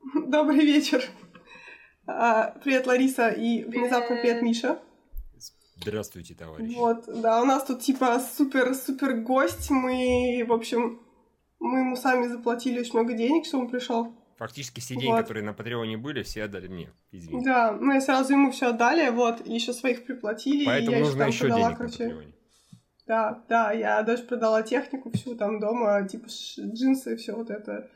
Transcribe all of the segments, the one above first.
Добрый вечер. А, Привет, Лариса, и внезапно привет, Миша. Здравствуйте, товарищи. Вот, да, у нас тут типа супер-супер гость. Мы, в общем, мы ему сами заплатили очень много денег, что он пришел. Фактически все деньги, Вот. которые на Патреоне были, все отдали мне. Извините. Да, мы сразу ему все отдали, вот, и еще своих приплатили. и Поэтому я нужно там еще продала, денег на короче, Патреоне. Да, да, я даже продала технику всю там дома, типа джинсы, все вот это.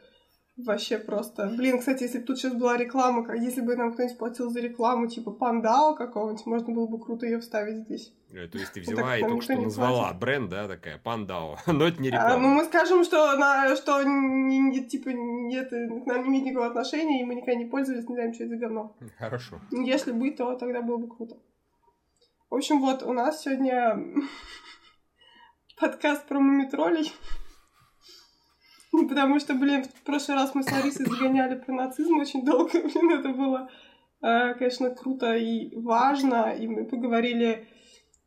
Вообще просто. Блин, кстати, если бы тут сейчас была реклама, как если бы нам кто-нибудь платил за рекламу, типа пандал какого-нибудь, можно было бы круто ее вставить здесь. Э, То есть ты взяла и только что назвала бренд, да, такая, Пандао. Но это не А, реклама. ну, мы скажем, что, на, что типа, нет, к нам не имеет никакого отношения, и мы никогда не пользовались, не знаем, что это за говно. Хорошо. Если бы, то тогда было бы круто. В общем, вот, у нас сегодня подкаст про мумитролей. Потому что, блин, в прошлый раз мы с Ларисой загоняли про нацизм очень долго. Блин, это было, э, конечно, круто и важно. И мы поговорили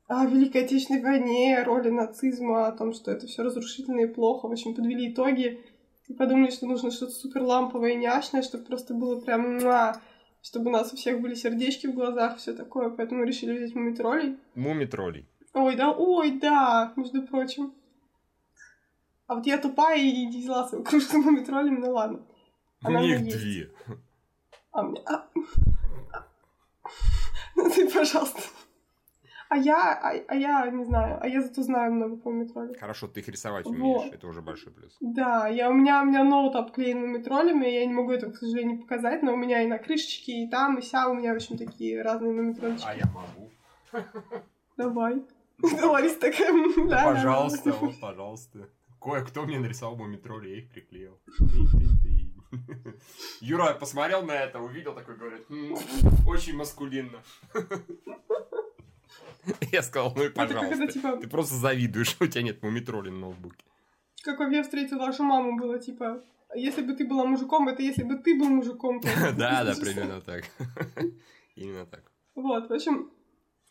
о Великой Отечественной войне, о роли нацизма, о том, что это все разрушительно и плохо. В общем, подвели итоги. И подумали, что нужно что-то супер ламповое и няшное, чтобы просто было прям муа, чтобы у нас у всех были сердечки в глазах, все такое. Поэтому решили взять мумитролей. Муми-троллей. Ой, да, ой, да, между прочим. А вот я тупая и не взяла свою кружку с мумитролями, ну ладно. Она у них две. А мне... а. Ну ты, пожалуйста. А я, а, а я не знаю, а я зато знаю много про мумитролей. Хорошо, ты их рисовать Вот. умеешь, это уже большой плюс. Да, я, у меня, у меня ноут обклеен мумитролями, я не могу этого, к сожалению, показать, но у меня и на крышечке, и там, и ся, у меня, в общем, такие разные мумитрольчики. А я могу. Давай. Лариса такая, «М, да, да, да». Пожалуйста, вот, пожалуйста. Кое-кто мне нарисовал мумитроли, я их приклеил. Юра посмотрел на это, увидел такой, говорит, «М, очень маскулинно. Я сказал, ну и Это как это, пожалуйста. типа, Ты просто завидуешь, что у тебя нет мумитроли на ноутбуке. как я встретила вашу маму, было, типа, если бы ты была мужиком, это если бы ты был мужиком. то- Да, да, примерно так. Именно так. Вот, в общем,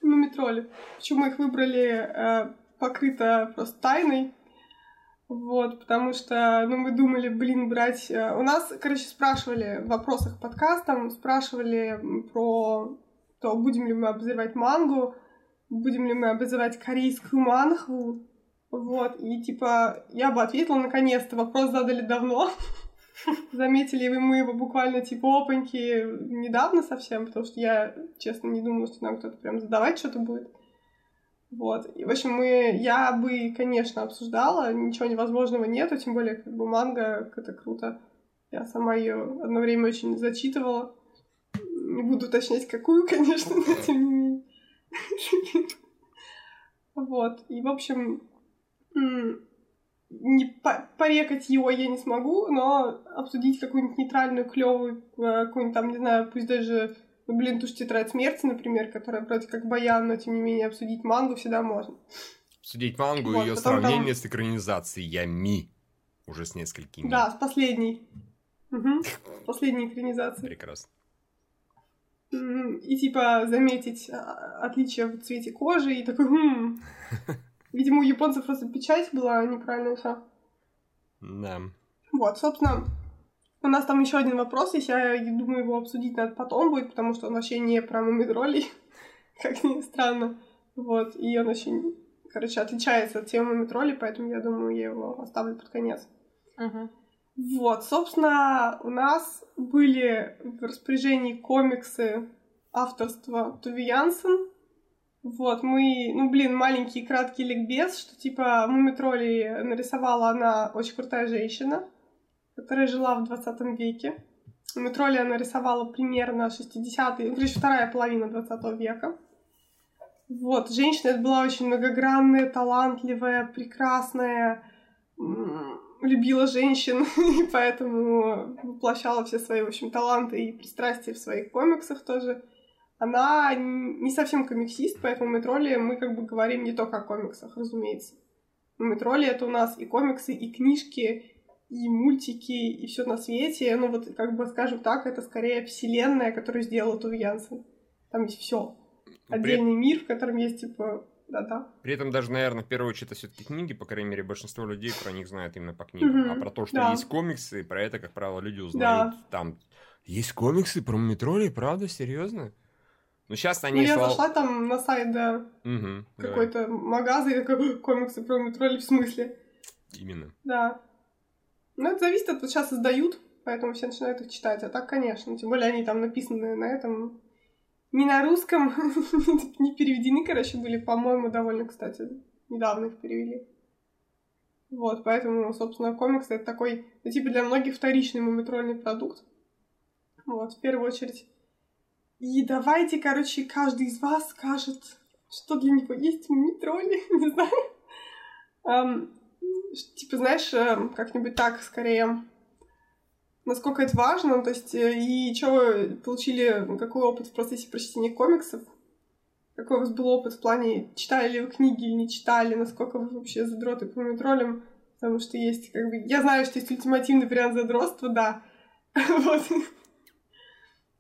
мумитроли. Почему их выбрали э, покрыто просто тайной? Вот, потому что, ну, мы думали, блин, брать... э, У нас, короче, спрашивали в вопросах к подкастам, спрашивали про то, будем ли мы обозревать мангу, будем ли мы обозревать корейскую мангу. Вот, и типа, я бы ответила наконец-то, вопрос задали давно. Заметили вы мы его буквально типа опаньки недавно совсем, потому что я, честно, не думала, что нам кто-то прям задавать что-то будет. Вот. И, в общем, мы, я бы, конечно, обсуждала, ничего невозможного нету, тем более, как бы манга, это круто. Я сама ее одно время очень зачитывала. Не буду уточнять, какую, конечно, но тем не менее. Вот. И, в общем, не по- порекать его я не смогу, но обсудить какую-нибудь нейтральную, клевую, э, какую-нибудь там, не знаю, пусть даже, ну, блин, ту же тетрадь смерти, например, которая вроде как баян, но тем не менее обсудить мангу всегда можно. Судить мангу и Вот, ее потом там- сравнение с экранизациями. Уже с несколькими. Да, с последней. С последней экранизацией. Прекрасно. И типа заметить а, отличие в цвете кожи и такой, «Хм». Видимо, у японцев просто печать была неправильная вся. Да. Вот, собственно, у нас там еще один вопрос, если я думаю, его обсудить надо потом будет, потому что он вообще не про мумитролей, как ни странно. Вот, и он очень, короче, отличается от темы мумитролей, поэтому я думаю, я его оставлю под конец. Вот, собственно, у нас были в распоряжении комиксы авторства Туви Янсен. Вот, мы, ну, блин, маленький краткий ликбез, что, типа, Мумитроли нарисовала она очень крутая женщина, которая жила в 20 веке. Мумитроли она рисовала примерно 60-е, ну, короче, вторая половина 20 века. Вот, женщина это была очень многогранная, талантливая, прекрасная, любила женщин, и поэтому воплощала все свои, в общем, таланты и пристрастия в своих комиксах тоже. Она не совсем комиксист, поэтому в Метроле мы как бы говорим не только о комиксах, разумеется. В Метроле это у нас и комиксы, и книжки, и мультики, и все на свете. Ну вот, как бы, скажем так, это скорее вселенная, которую сделала Туви Янсен. Там есть все. При, Отдельный мир, в котором есть, типа, да-да. при этом даже, наверное, в первую очередь это все-таки книги, по крайней мере, большинство людей про них знают именно по книгам. Мгм, А про то, что да. есть комиксы, про это, как правило, люди узнают там Есть комиксы про Мумитролей, правда? Серьезно? Ну, сейчас они... Ну, я зашла там на сайт, да, Угу, какой-то магазин, и такой, комиксы про Мумитроли в смысле? Именно. Да. Ну, это зависит от... Вот сейчас издают, поэтому все начинают их читать. А так, конечно. Тем более они там написаны на этом... Не на русском, не переведены, короче, были, по-моему, довольно, кстати, недавно их перевели. Вот, поэтому, собственно, комиксы — это такой, ну, типа, для многих вторичный мумитрольный продукт. Вот, в первую очередь. И давайте, короче, каждый из вас скажет, что для него есть мумитроли, не знаю. Ам, типа, знаешь, э, как-нибудь так, скорее, насколько это важно, то есть, э, и что вы получили, какой опыт в процессе прочтения комиксов, какой у вас был опыт в плане, читали ли вы книги или не читали, насколько вы вообще задроты по мумитролям, потому что есть, как бы, я знаю, что есть ультимативный вариант задротства, да, вот.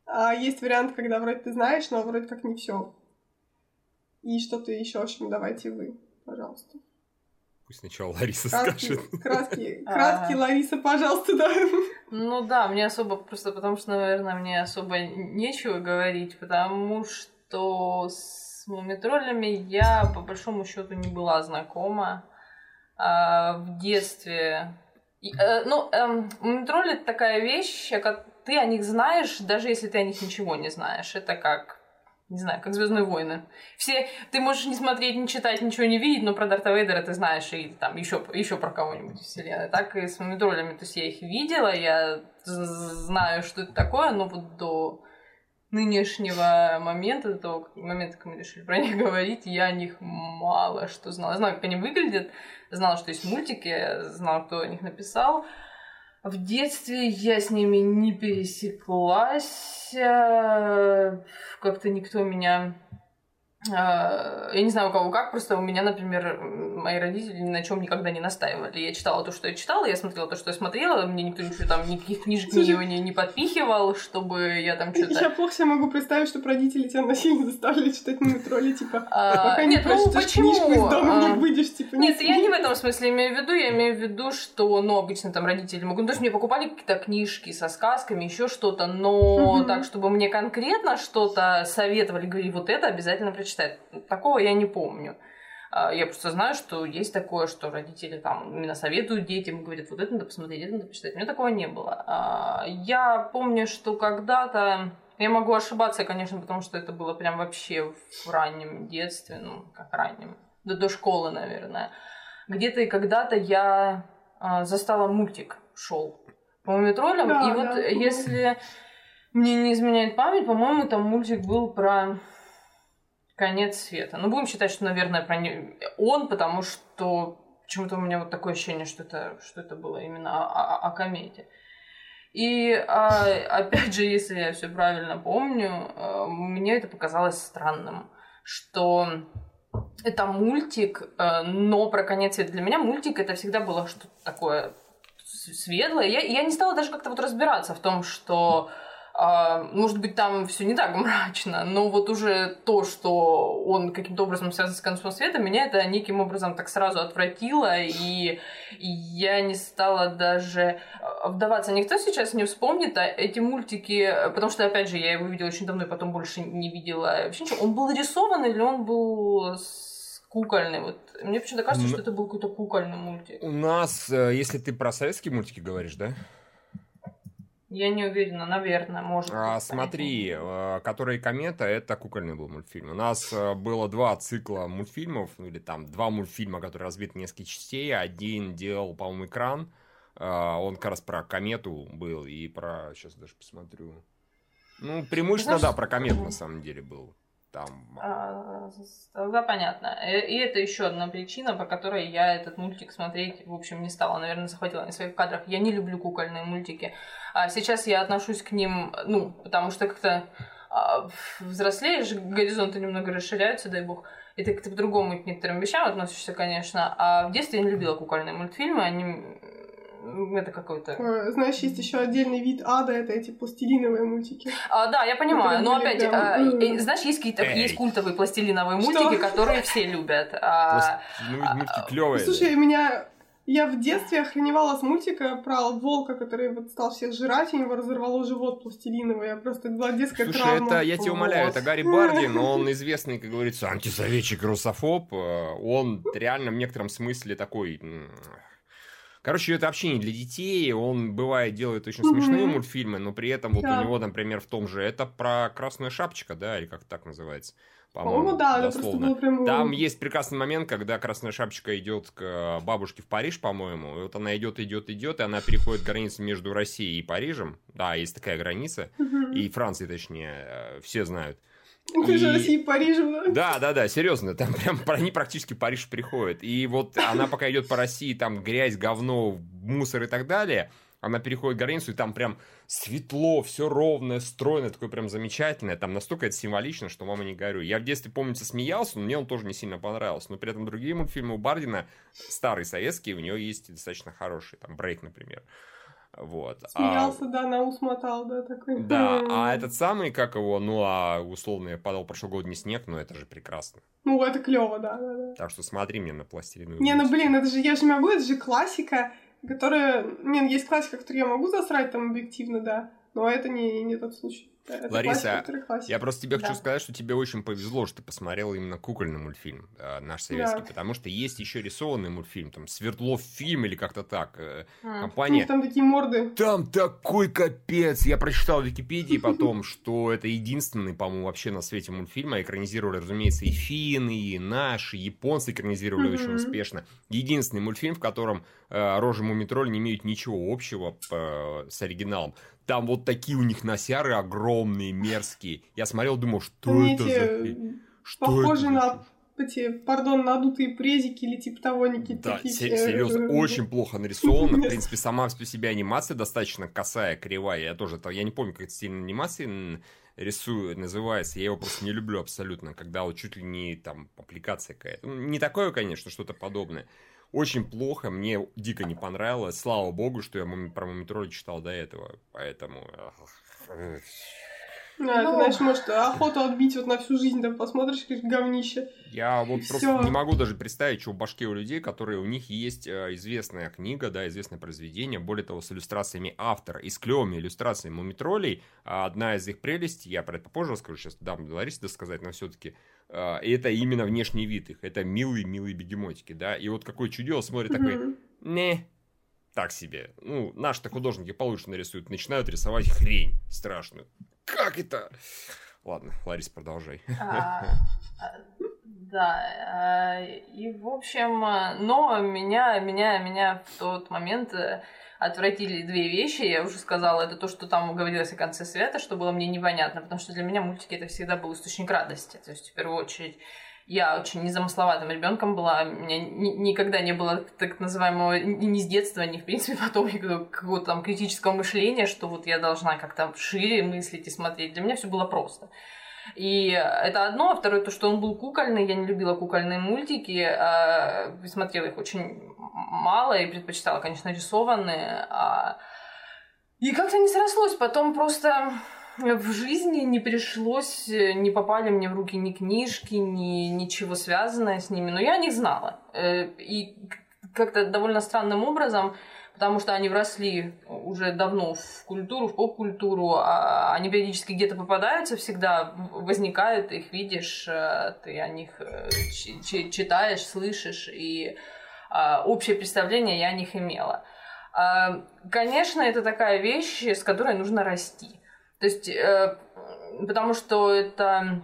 А есть вариант, когда вроде ты знаешь, но вроде как не все. И что-то еще, в общем, давайте вы, пожалуйста. Пусть сначала Лариса Краски, скажет. краски, А. краски, Лариса, пожалуйста, да. Ну да, мне особо, просто потому что, наверное, мне особо нечего говорить, потому что с мумитролями я, по большому счету, не была знакома. А, в детстве... и, э, ну, эм, мумитроли это такая вещь, ко- ты о них знаешь, даже если ты о них ничего не знаешь. Это как не знаю, как Звездные войны. Все, ты можешь не смотреть, не читать, ничего не видеть, но про Дарта Вейдера ты знаешь и там еще, еще про кого-нибудь вселенной. Так и с мумитролями. То есть я их видела, я знаю, что это такое, но вот до нынешнего момента, до того момента, как мы решили про них говорить, я о них мало что знала. Я знаю, как они выглядят, знала, что есть мультики, знала, кто о них написал. В детстве я с ними не пересеклась. э, Как-то никто меня... э, Я не знаю, у кого как, просто у меня, например, мои родители ни на чем никогда не настаивали. Я читала то, что я читала, я смотрела то, что я смотрела, мне никто ничего там, никаких книжек Слушай. не, не, не подпихивал, чтобы я там что-то... Я плохо себе могу представить, что родители тебя насильно заставили читать мумитроли, типа, А, пока не нет, ну прочтешь почему? книжку из дома, А, не выйдешь, типа, Нет, я не в этом смысле имею в виду, я имею в виду, что, ну, обычно там родители могут, ну, то есть мне покупали какие-то книжки со сказками, еще что-то, но Мгм. так, чтобы мне конкретно что-то советовали, говорили, вот это обязательно прочитать. Такого я не помню. А, Я просто знаю, что есть такое, что родители там именно советуют детям, говорят, вот это надо посмотреть, это надо почитать. У меня такого не было. А, Я помню, что когда-то, я могу ошибаться, конечно, потому что это было прям вообще в раннем детстве, ну, как раннем, до, до школы, наверное. Где-то и когда-то я а, застала мультик шел по мумитролям, Да, и вот да. если мне не изменяет память, по-моему, там мультик был про конец света. Ну, будем считать, что, наверное, про не... он, потому что почему-то у меня вот такое ощущение, что это, что это было именно о, о- о комете. И а, опять же, если я все правильно помню, э, мне это показалось странным, что это мультик, э, но про конец света. Для меня мультик это всегда было что-то такое светлое. Я, я не стала даже как-то вот разбираться в том, что может быть, там все не так мрачно, но вот уже то, что он каким-то образом связан с концом света, меня это неким образом так сразу отвратило, и, я не стала даже а, вдаваться. Никто сейчас не вспомнит а эти мультики, э, потому что, опять же, я его видела очень давно и потом больше не видела вообще ничего. Он был рисованный или он был кукольный? Вот мне почему-то кажется, М. что это был какой-то кукольный мультик. У нас, э, если ты про советские мультики говоришь, да? Я не уверена, наверное, может А, быть. смотри, э, «Которые комета» — это кукольный был мультфильм. У нас э, было два цикла мультфильмов, ну, или там два мультфильма, которые разбиты на несколько частей. Один делал, по-моему, экран. Э, Он как раз про комету был и про... Сейчас даже посмотрю. Ну, преимущественно, да, про комету на самом деле был. Там... А, Тогда понятно. Э, И это еще одна причина, по которой я этот мультик смотреть, в общем, не стала. Наверное, захватила на своих кадрах. Я не люблю кукольные мультики. А сейчас я отношусь к ним, ну, потому что как-то а, взрослеешь, горизонты немного расширяются, дай бог. И ты как-то по-другому к некоторым вещам относишься, конечно. А в детстве я не любила кукольные мультфильмы. Они... Это какой-то... Знаешь, есть еще отдельный вид ада, это эти пластилиновые мультики. А, да, я понимаю, но опять, прям, а, э, знаешь, есть какие-то есть культовые пластилиновые Что? мультики, которые все любят. А, ну, мультики клевые. Слушай, у меня Я в детстве охреневала с мультика про волка, который вот стал всех жрать, и у него разорвало живот пластилиновый. Я просто была детская Слушай, травма. это, я тебя умоляю, это Гарри Бардин, он известный, как говорится, антисоветчик, русофоб. Э, Он реально в некотором смысле такой... Короче, это вообще не для детей, он бывает делает очень Мгм. смешные мультфильмы, но при этом вот Да. у него, например, в том же, это про Красная Шапочка, да, или как так называется, По-моему, да, это просто дословно. было прям... Там есть прекрасный момент, когда Красная Шапочка идет к бабушке в Париж, по-моему. И вот она идет, идет, идет, и она переходит границу между Россией и Парижем. Да, есть такая граница. Мгм. И Францией, точнее, э, все знают. Ты же и- России Парижем, да? Да, да, серьезно, там прям они практически Париж приходят. И вот она пока идет по России, там грязь, говно, мусор и так далее, она переходит границу, и там прям светло, все ровное, стройное, такое прям замечательное. Там настолько это символично, что мама не говорю. Я в детстве, помнится, смеялся, но мне он тоже не сильно понравился. Но при этом другие мультфильмы у Бардина, старые советские, у него есть достаточно хорошие. Там Брейк, например. Вот. А- Смеялся, да, на ус мотал, да, такой. да, а этот самый, как его, ну, а условно падал прошлогодний снег, ну, это же прекрасно. Ну, это клево, да, да, да. Так что смотри мне на пластилиновую. Не, ну блин, это же, я же могу, это же классика, которая... Не, ну, есть классика, которую я могу засрать там объективно, да, но это не, не тот случай. Да, Это Лариса, классика. Я просто тебе Да. хочу сказать, что тебе очень повезло, что ты посмотрела именно кукольный мультфильм э, наш советский, Да. потому что есть еще рисованный мультфильм, там Свердлов фильм или как-то так. э, них компания. там такие морды. Там такой капец! Я прочитал в Википедии потом, что это единственный, по-моему, вообще на свете мультфильм, а экранизировали, разумеется, и финны, и наши, и японцы экранизировали очень успешно. Единственный мультфильм, в котором э, рожи Мумитроль не имеют ничего общего э, с оригиналом. Там вот такие у них носяры огромные, мерзкие. Я смотрел, думал, что Они это за... хрень? Что похожи это на эти, пардон, надутые презики или типа того, Ники. Да, такие серьезно, очень плохо нарисовано. В принципе, сама по себе анимация достаточно косая, кривая. Я тоже, я не помню, как это стиль анимации рисую, называется. Я его просто не люблю абсолютно, когда вот чуть ли не там аппликация какая-то. Ну, Не такое, конечно, что-то подобное. Очень плохо, мне дико не понравилось. Слава богу, что я про Мумитроль читал до этого, поэтому... Да, ты Ну. знаешь, может, охоту отбить вот на всю жизнь, да, посмотришь, как говнище. Я вот просто не могу даже представить, что в башке у людей, которые у них есть э, известная книга, да, известное произведение, более того, с иллюстрациями автора и с клевыми иллюстрациями мумитролей. А одна из их прелестей, я про это попозже расскажу, сейчас дам Ларисе досказать, но все-таки это именно внешний вид их. Это милые-милые бегемотики, да. И вот какой чудес смотрит такой, не, так себе. Ну, наши-то художники получше нарисуют, начинают рисовать хрень страшную. Как это? Ладно, Ларис, продолжай. Да, а, и в общем, а, но меня, меня, меня в тот момент э, отвратили две вещи. Я уже сказала, это то, что там говорилось о конце света, что было мне непонятно, потому что для меня мультики это всегда был источник радости. То есть, в первую очередь, я очень незамысловатым ребенком была, у меня ни- никогда не было так называемого ни с детства, ни в принципе потом какого-то там критического мышления, что вот я должна как-то шире мыслить и смотреть. Для меня все было просто. И это одно, а второе то, что он был кукольный, я не любила кукольные мультики, а, смотрела их очень мало и предпочитала, конечно, рисованные. а, И как-то не срослось, потом просто в жизни не пришлось, не попали мне в руки ни книжки, ни ничего связанное с ними, но я них знала. Э, И как-то довольно странным образом потому что они вросли уже давно в культуру, в поп-культуру, а они периодически где-то попадаются, всегда возникают, ты их видишь, э, ты о них э, чи- чи- читаешь, слышишь, и а, общее представление я о них имела. А, Конечно, это такая вещь, с которой нужно расти. То есть, э, потому что это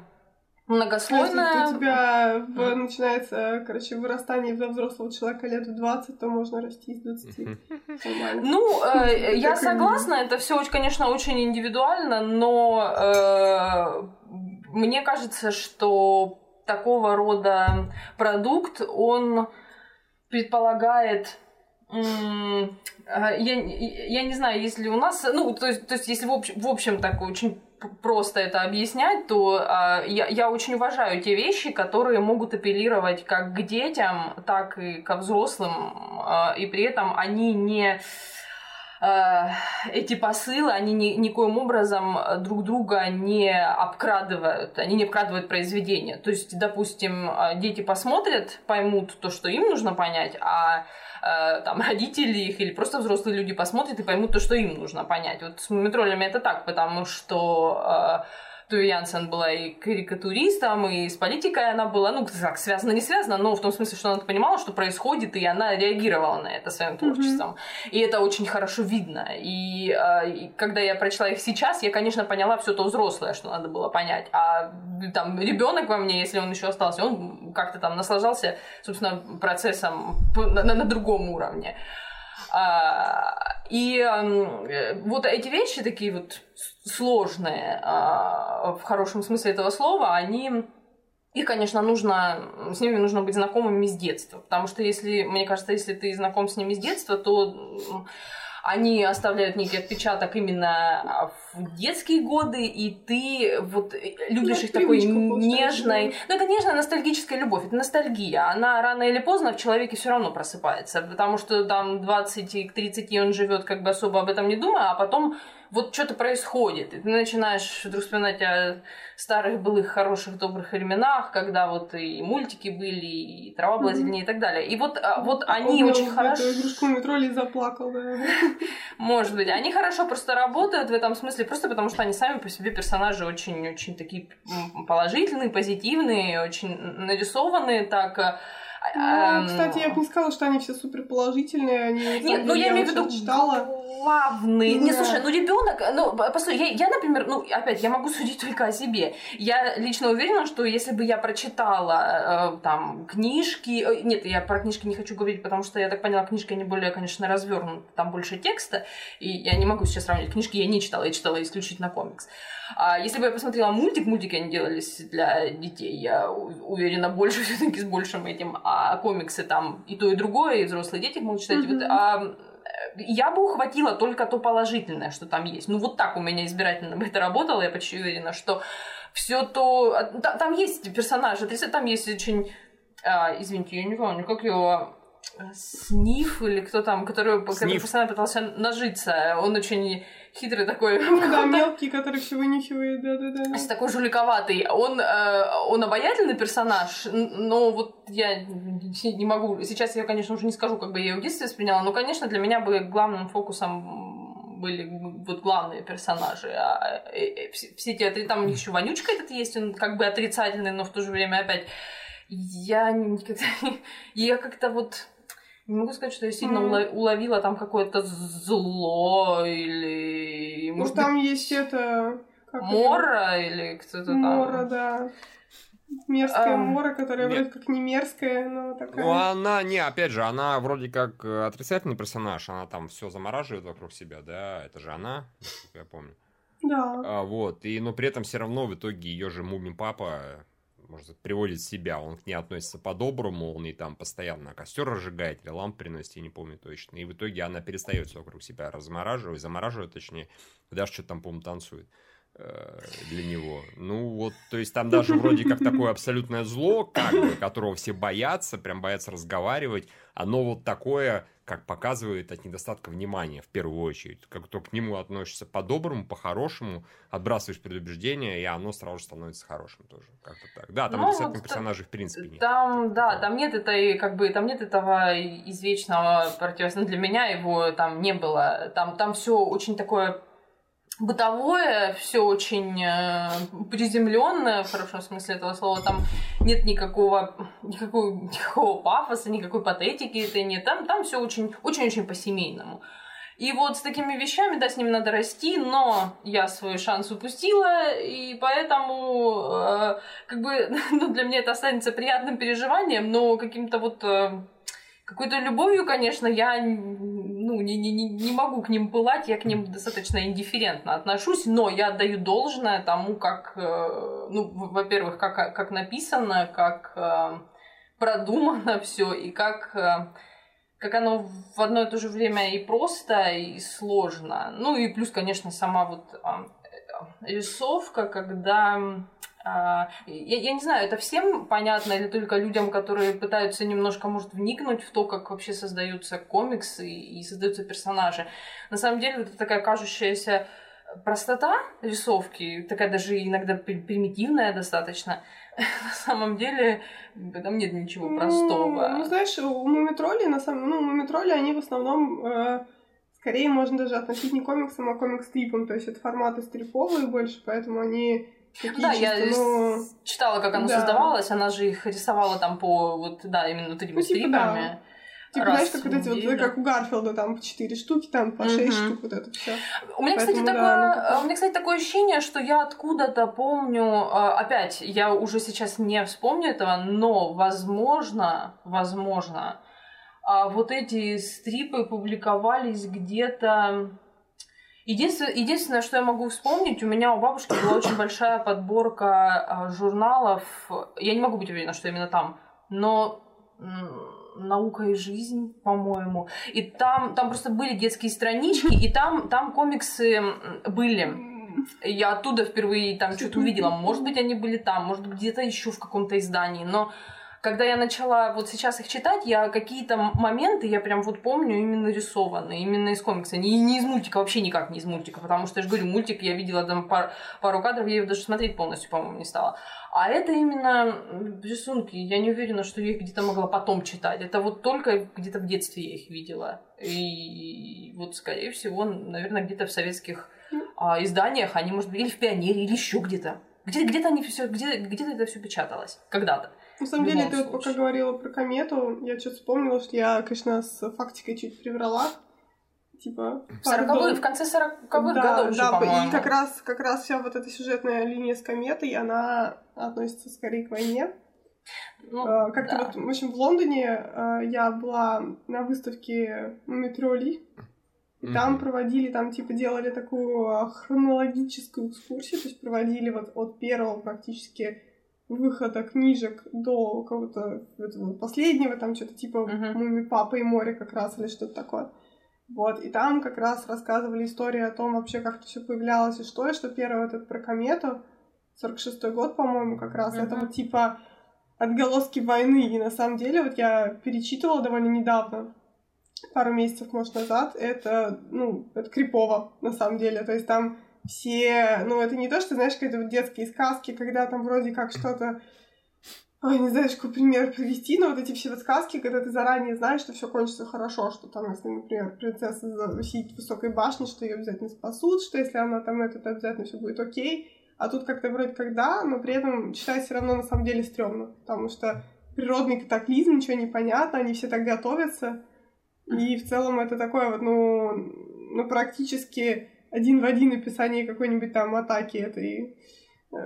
многослойная... Если у тебя в- начинается, короче, вырастание до взрослого человека лет в 20, то можно расти из 20. Нормально. Ну, э, я согласна, это все, конечно, очень индивидуально, но э, мне кажется, что такого рода продукт, он предполагает э, я, я не знаю, если у нас, ну, то есть, то есть если в общем, в общем так очень просто это объяснять, то а, я, я очень уважаю те вещи, которые могут апеллировать как к детям, так и ко взрослым, а, и при этом они не Э, эти посылы, они ни, никоим образом друг друга не обкрадывают, они не обкрадывают произведение. То есть, допустим, э, дети посмотрят, поймут то, что им нужно понять, а э, там родители их или просто взрослые люди посмотрят и поймут то, что им нужно понять. Вот с мумитроллями это так, потому что Туви Янсен была и карикатуристом, и с политикой она была, ну, как, связано, не связано, но в том смысле, что она понимала, что происходит, и она реагировала на это своим творчеством. Mm-hmm. И это очень хорошо видно. И, э, и когда я прочла их сейчас, я, конечно, поняла все то взрослое, что надо было понять. А там ребенок во мне, если он еще остался, он как-то там наслаждался, собственно, процессом на, на, на другом уровне. А, и вот эти вещи такие вот сложные а, в хорошем смысле этого слова, они их, конечно, нужно, с ними нужно быть знакомыми с детства. Потому что если, мне кажется, если ты знаком с ними с детства, то они оставляют некий отпечаток именно в детские годы, и ты вот э, любишь их такой нежной. Ну, это нежная ностальгическая любовь, это ностальгия. Она рано или поздно в человеке все равно просыпается, потому что там 20 к 30 он живет как бы особо об этом не думая, а потом вот что-то происходит, и ты начинаешь вдруг вспоминать о старых былых хороших добрых временах, когда вот и мультики были, и трава была зеленее и так далее. И вот, а, вот они Помню, очень хорошо... игрушку метро и заплакал, да. Может быть. Они хорошо просто работают в этом смысле, просто потому что они сами по себе персонажи очень-очень такие положительные, позитивные, очень нарисованные так э, ну, кстати, я бы не сказала, что они все супер положительные. Они, Нет, ну я имею в виду читала. Главные. Да. Не, слушай, ну ребенок, ну, послушай, я, я, например, ну, опять, я могу судить только о себе. Я лично уверена, что если бы я прочитала э, там книжки, э, нет, я про книжки не хочу говорить, потому что я так поняла, книжки они более, конечно, развернуты, там больше текста, и я не могу сейчас сравнивать. Книжки я не читала, я читала исключительно комикс. А если бы я посмотрела мультик, мультики они делались для детей, я уверена, больше все-таки с большим этим, а комиксы там и то, и другое, и взрослые дети могут читать. Mm-hmm. Вот, а, я бы ухватила только то положительное, что там есть. Ну, вот так у меня избирательно бы это работало, я почти уверена, что все то... А, там есть персонажи, там есть очень... А, извините, я не помню, как его... Сниф или кто там, который, который постоянно пытался нажиться. Он очень хитрый такой. Ну, да, мелкий, который все вынюхивает, да-да-да. Такой жуликоватый. Он, э, он обаятельный персонаж, но вот я не могу... Сейчас я, конечно, уже не скажу, как бы я его в детстве восприняла, но, конечно, для меня бы главным фокусом были вот главные персонажи. А, э, э, все, эти... Там у них еще Вонючка этот есть, он как бы отрицательный, но в то же время опять... Я никогда... Я как-то вот не могу сказать, что я сильно mm. уловила там какое-то зло или... Ну, там быть, есть это... Мора это? или кто-то там... Мора, да. Мерзкая а, Мора, которая нет. вроде как не мерзкая, но такая... Ну, она, не, опять же, она вроде как э, отрицательный персонаж, она там все замораживает вокруг себя, да, это же она, я помню. Да. А, вот, и, но при этом все равно в итоге ее же Мумин Папа может, приводит себя, он к ней относится по-доброму, он и там постоянно костер разжигает или ламп приносит, я не помню точно. И в итоге она перестает все вокруг себя размораживать, замораживать, точнее, даже что-то там, по-моему, танцует э, для него. Ну, вот, то есть там даже вроде как такое абсолютное зло, как бы, которого все боятся, прям боятся разговаривать, оно вот такое как показывает, от недостатка внимания в первую очередь. Как только к нему относишься по-доброму, по-хорошему, отбрасываешь предубеждение, и оно сразу же становится хорошим тоже. Как-то так. Да, там ну, вот персонажей в принципе нет. Там, да, там нет этой, как бы, там нет этого извечного противостояния. Для меня его там не было. Там, там все очень такое бытовое, все очень э, приземленное, в хорошем смысле этого слова. Там нет никакого, никакого, никакого пафоса, никакой патетики это нет. Там, там все очень, очень-очень по-семейному. И вот с такими вещами, да, с ними надо расти, но я свой шанс упустила, и поэтому, э, как бы, ну, для меня это останется приятным переживанием, но каким-то вот э, какой-то любовью, конечно, я ну, не, не, не могу к ним пылать, я к ним достаточно индифферентно отношусь, но я отдаю должное тому, как, э, ну, во-первых, как, как написано, как э, продумано все и как, э, как оно в одно и то же время и просто, и сложно. Ну и плюс, конечно, сама вот рисовка, когда А, я, я не знаю, это всем понятно или только людям, которые пытаются немножко, может, вникнуть в то, как вообще создаются комиксы и создаются персонажи. На самом деле, это такая кажущаяся простота рисовки, такая даже иногда примитивная достаточно, на самом деле там нет ничего ну, простого. Ну, ну знаешь, у Мумитроли, на самом ну, Мумитроли, они в основном э, скорее можно даже относить не комиксам, а комикс-стрипам, то есть это форматы стриповые больше, поэтому они Такие да, чисто, я но... читала, как оно да. создавалось, она же их рисовала там по вот, да, именно вот этими ну, типа, стрипами. Да. Типа, знаешь, как вот эти вот, как у Гарфилда, там по 4 штуки, там по 6 mm-hmm. штук, вот это все. У меня, Поэтому, кстати, да, такое, ну, у меня, кстати, такое ощущение, что я откуда-то помню, а, опять, я уже сейчас не вспомню этого, но, возможно, возможно, а, вот эти стрипы публиковались где-то... Единственное, единственное, что я могу вспомнить, у меня у бабушки была очень большая подборка а, журналов. Я не могу быть уверена, что именно там, но наука и жизнь, по-моему. И там, там просто были детские странички, и там, там комиксы были. Я оттуда впервые там что-то увидела. Может быть, они были там, может, где-то еще в каком-то издании. Но когда я начала вот сейчас их читать, я какие-то моменты, я прям вот помню именно рисованные, именно из комикса. Не, не из мультика, вообще никак не из мультика, потому что я же говорю, мультик я видела там пар, пару кадров, я его даже смотреть полностью, по-моему, не стала. А это именно рисунки. Я не уверена, что я их где-то могла потом читать. Это вот только где-то в детстве я их видела. И вот, скорее всего, наверное, где-то в советских а, изданиях они, может быть, или в Пионере, или еще где-то. Где- где-то они все, где- где-то это все печаталось когда-то. На самом деле, ты вот пока говорила про комету, я что-то вспомнила, что я, конечно, с фактикой чуть приврала. Типа, в, 40 в конце 40-х да, годов да, по-моему. и как раз, как раз вся вот эта сюжетная линия с кометой, она относится скорее к войне. Ну, а, Как-то да. вот, в общем, в Лондоне а, я была на выставке Метроли, и mm-hmm. там проводили, там типа делали такую хронологическую экскурсию, то есть проводили вот от первого практически выхода книжек до какого-то последнего, там что-то типа uh-huh. Муми Папа и море как раз или что-то такое. Вот, и там как раз рассказывали историю о том вообще, как это все появлялось и что, и что первый этот про комету, 46-й год, по-моему, как раз, uh-huh. это вот типа отголоски войны, и на самом деле вот я перечитывала довольно недавно, пару месяцев, может, назад, это, ну, это крипово, на самом деле, то есть там все, ну, это не то, что, знаешь, какие-то вот детские сказки, когда там вроде как что-то Ой, не знаю, какой пример привести, но вот эти все вот сказки, когда ты заранее знаешь, что все кончится хорошо, что там, если, например, принцесса сидит в высокой башне, что ее обязательно спасут, что если она там это, то обязательно все будет окей. А тут как-то вроде как да, но при этом читать все равно на самом деле стрёмно, потому что природный катаклизм, ничего не понятно, они все так готовятся. И в целом это такое вот, ну, ну практически один в один описание какой-нибудь там атаки этой, э,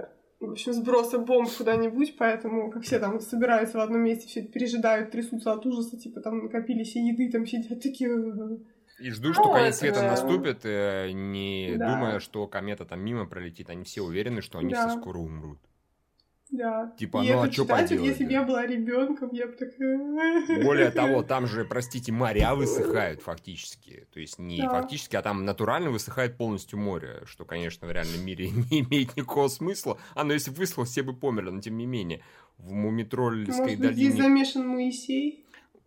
в общем, сброса бомб куда-нибудь, поэтому как все там собираются в одном месте, все пережидают, трясутся от ужаса, типа там накопили все еды, там сидят такие... Э, И жду, что ну, конец света да. наступит, э, не да. думая, что комета там мимо пролетит. Они все уверены, что они да. все скоро умрут. Да. Типа, и ну а что поделать? Если бы я была ребенком, я бы так... Более того, там же, простите, моря высыхают фактически. То есть не да. фактически, а там натурально высыхает полностью море, что, конечно, в реальном мире не имеет никакого смысла. А ну если бы высохло, все бы померли, но тем не менее. В Мумитрольской Может долине... здесь замешан Моисей?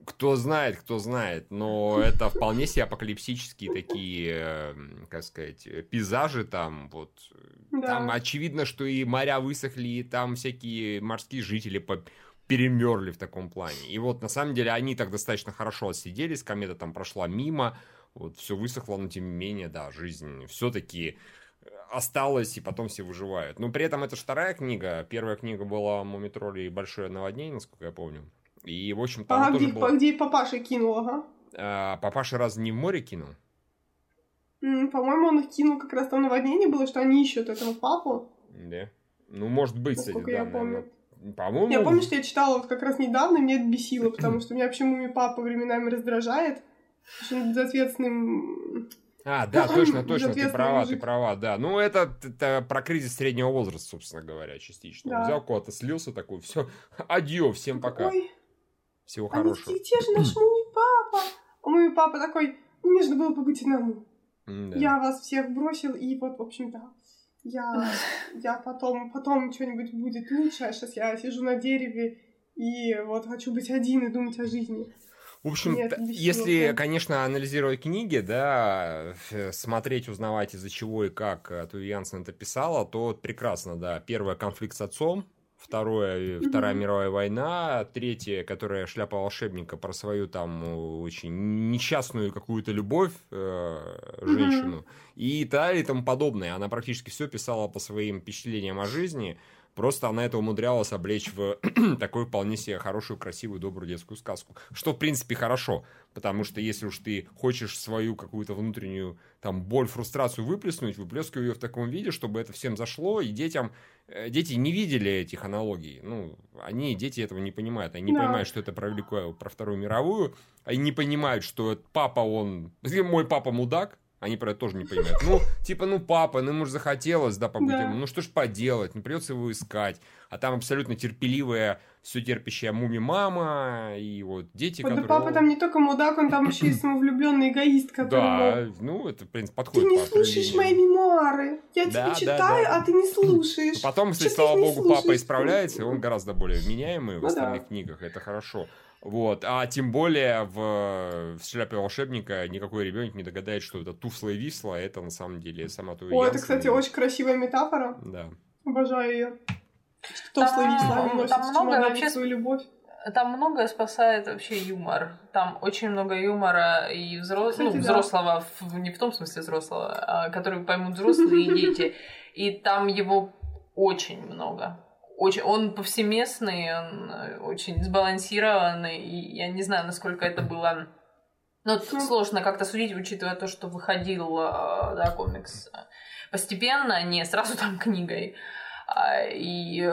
Кто знает, кто знает, но это вполне себе апокалипсические такие, эм, как сказать, пейзажи там, вот. Да. Там очевидно, что и моря высохли, и там всякие морские жители по перемерли в таком плане. И вот на самом деле они так достаточно хорошо отсиделись, комета там прошла мимо, вот все высохло, но тем не менее, да, жизнь все-таки осталась, и потом все выживают. Но при этом это же вторая книга. Первая книга была «Мумитроли и большое наводнение», насколько я помню. И, в общем, там а тоже где, было... где папаша кинул, ага? А, папаша раз не в море кинул? Mm, по-моему, он их кинул как раз там наводнение было, что они ищут этого папу. Да. Ну, может быть, Насколько я помню. По-моему... Я помню, что я читала вот как раз недавно, мне это бесило, потому что меня вообще муми папа временами раздражает. Очень безответственным а, да, точно, точно, ты права, мужик. ты права, да. Ну, это, это про кризис среднего возраста, собственно говоря, частично. Да. Взял куда-то, слился такой, все, адьё, всем пока. Ой, всего а хорошего. А где же наш муми папа? А муми папа такой, мне нужно было побыть одному. Да. Я вас всех бросил, и вот, в общем, да. я, я потом, потом что-нибудь будет лучше, а сейчас я сижу на дереве и вот хочу быть один и думать о жизни. В общем, Нет, если, конечно, анализировать книги, да, смотреть, узнавать, из-за чего и как э, Туви Янсен это писала, то прекрасно, да. Первое, конфликт с отцом, второе, Вторая мировая война, третье, которая шляпа волшебника про свою там очень несчастную какую-то любовь э, женщину, и так и тому подобное. Она практически все писала по своим впечатлениям о жизни, Просто она это умудрялась облечь в такую вполне себе хорошую, красивую, добрую детскую сказку. Что, в принципе, хорошо. Потому что если уж ты хочешь свою какую-то внутреннюю там боль, фрустрацию выплеснуть, выплескивай ее в таком виде, чтобы это всем зашло, и детям... Э, дети не видели этих аналогий. Ну, они, дети этого не понимают. Они не да. понимают, что это про Великую, про Вторую мировую. Они не понимают, что папа, он... Мой папа мудак, они про это тоже не понимают. Ну, типа, ну, папа, ну, ему же захотелось, да, побыть да. Ну, что ж поделать, ну, придется его искать. А там абсолютно терпеливая, все терпящая муми-мама, и вот дети, вот, которые... папа там не только мудак, он там еще и самовлюбленный эгоист, который... Да, ну, это, в принципе, подходит Ты не слушаешь мои мемуары, я да, тебе читаю, да. а ты не слушаешь. Потом, если, слава богу, папа исправляется, он гораздо более вменяемый в ну остальных книгах, это хорошо. Вот. А тем более в, в шляпе волшебника никакой ребенок не догадается, что это туфла и висла, а это на самом деле сама Туя О, это, кстати, очень красивая метафора. Да. Обожаю ее. Туфла и висла носит там много вообще свою любовь. Там многое спасает вообще юмор. Там очень много юмора и взрос... ну, взрослого, в... не в том смысле взрослого, а который поймут взрослые и дети. И там его очень много очень, он повсеместный, он э, очень сбалансированный, и я не знаю, насколько это было... Ну, сложно как-то судить, учитывая то, что выходил э, да, комикс э, постепенно, не сразу там книгой. А, и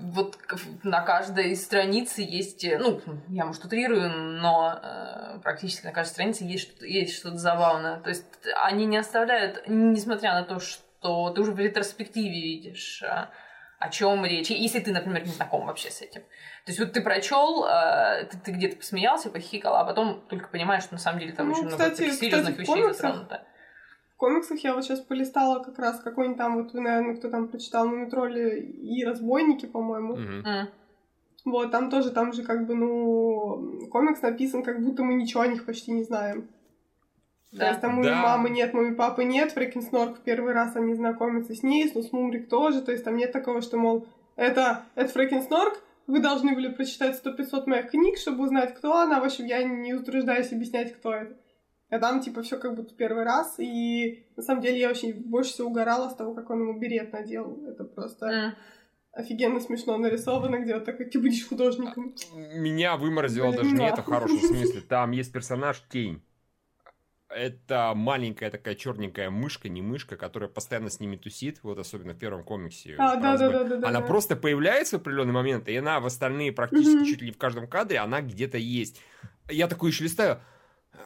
вот на каждой странице есть, ну, я, может, утрирую, но практически на каждой странице есть что-то, есть что-то забавное. То есть они не оставляют, несмотря на то, что ты уже в ретроспективе видишь о чем речь, если ты, например, не знаком вообще с этим. То есть вот ты прочел, э, ты, ты где-то посмеялся, похихикал, а потом только понимаешь, что на самом деле там ну, очень кстати, много таких серьезных кстати, вещей затронуто. В комиксах я вот сейчас полистала как раз какой-нибудь там, вот вы, наверное, кто там прочитал Мумитроли и Разбойники, по-моему. Mm-hmm. Mm. Вот, там тоже, там же как бы, ну, комикс написан, как будто мы ничего о них почти не знаем. Да. То есть там да. мамы нет, мамы папы нет, Фрекенснорк в первый раз они знакомятся с ней, с Мумрик тоже, то есть там нет такого, что, мол, это, это Фрекенснорк, вы должны были прочитать 100-500 моих книг, чтобы узнать, кто она. В общем, я не утруждаюсь объяснять, кто это. А там, типа, все как будто первый раз. И на самом деле я очень больше всего угорала с того, как он ему берет надел. Это просто mm. офигенно смешно нарисовано, где вот такой, ты будешь художником. Меня выморозило даже не это в хорошем смысле. Там есть персонаж Тень это маленькая такая черненькая мышка, не мышка, которая постоянно с ними тусит, вот особенно в первом комиксе. А, да, да, да, да, она да. просто появляется в определенный момент, и она в остальные практически mm-hmm. чуть ли в каждом кадре, она где-то есть. Я такой еще листаю,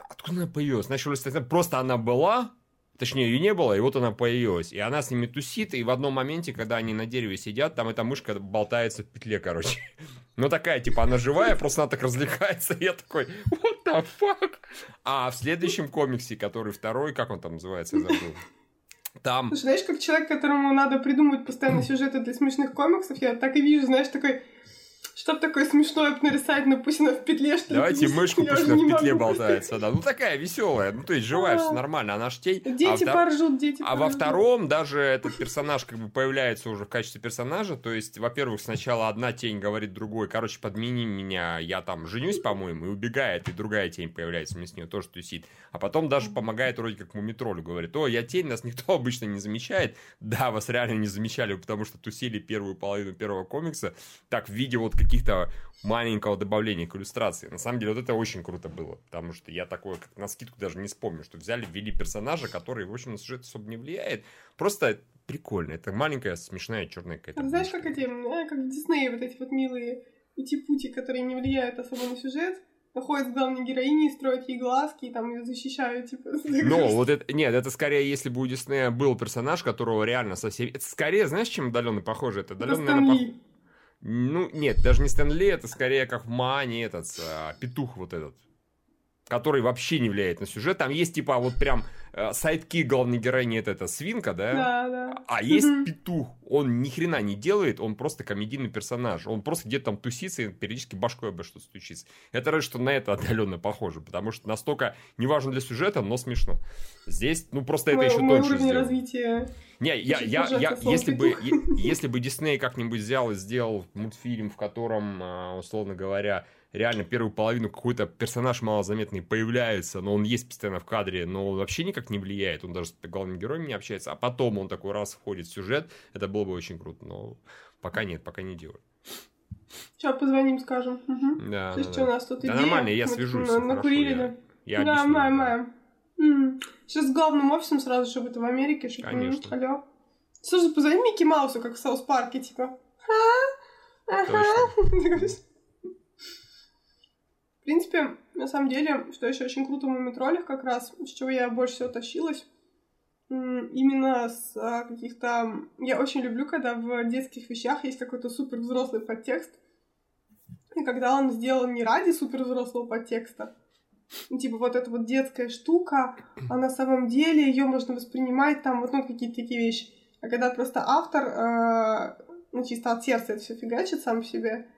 откуда она появилась? Начал листать, просто она была, Точнее, ее не было, и вот она появилась. И она с ними тусит, и в одном моменте, когда они на дереве сидят, там эта мышка болтается в петле, короче. Ну, такая, типа, она живая, просто она так развлекается. И я такой, the fuck? А в следующем комиксе, который второй, как он там называется, я забыл. Там... Слушай, знаешь, как человек, которому надо придумывать постоянно сюжеты для смешных комиксов, я так и вижу, знаешь, такой что такое смешное нарисовать, пусть она в петле, что Давайте мышку, пусть она в петле болтается, да. Ну такая веселая, ну то есть живая, все нормально, она ж тень. Дети а поржут, дети А во втором даже этот персонаж как бы появляется уже в качестве персонажа, то есть, во-первых, сначала одна тень говорит другой, короче, подмени меня, я там женюсь, по-моему, и убегает, и другая тень появляется вместе с нее, тоже тусит. А потом даже помогает вроде как мумитролю, говорит, о, я тень, нас никто обычно не замечает. Да, вас реально не замечали, потому что тусили первую половину первого комикса, так в виде вот каких-то маленького добавления к иллюстрации. На самом деле, вот это очень круто было, потому что я такое как на скидку даже не вспомню, что взяли, ввели персонажа, который, в общем, на сюжет особо не влияет. Просто прикольно. Это маленькая, смешная черная какая-то. А знаешь, как эти, э, как в Диснее вот эти вот милые ути-пути, которые не влияют особо на сюжет, находят с главной героиней, строят ей глазки и там ее защищают, типа. Ну, вот это, нет, это скорее, если бы у Диснея был персонаж, которого реально совсем... Это скорее, знаешь, чем удаленно похоже? Это удаленно, наверное, пох... Ну, нет, даже не Стэнли, это скорее как в Мане этот, а, петух вот этот. Который вообще не влияет на сюжет. Там есть, типа, вот прям э, сайдкик главной героини, это, это свинка, да? Да, да. А есть петух. Он ни хрена не делает, он просто комедийный персонаж. Он просто где-то там тусится и периодически башкой об что-то стучится. Это разве что на это отдаленно похоже, потому что настолько неважно для сюжета, но смешно. Здесь, ну, просто это Мой- еще мой тоньше уровень сделано. развития. Не, я, я, я, если бы, если бы Дисней как-нибудь взял и сделал мультфильм, в котором, а, условно говоря, реально первую половину какой-то персонаж малозаметный появляется, но он есть постоянно в кадре, но он вообще никак не влияет, он даже с главным героем не общается, а потом он такой раз входит в сюжет, это было бы очень круто, но пока нет, пока не делают. Сейчас позвоним, скажем. Мгм. Да, То есть да, что у да. нас тут Да идея? нормально, я Мы свяжусь, хорошо, накурили, я- да? Я да, объясню, маем, да. маем. Сейчас с главным офисом сразу, чтобы это в Америке, чтобы... Конечно. Алло. Слушай, позвони Микки Маусу, как в South Park е, типа. «А? Ага». Говоришь. В принципе, на самом деле, что еще очень круто в мумитролях как раз, с чего я больше всего тащилась, именно с а, каких-то... Я очень люблю, когда в детских вещах есть какой-то супер взрослый подтекст, и когда он сделан не ради супер взрослого подтекста, ну, типа вот эта вот детская штука, а на самом деле ее можно воспринимать там вот ну, какие-то такие вещи. А когда просто автор, э, ну, чисто от сердца это все фигачит сам по себе,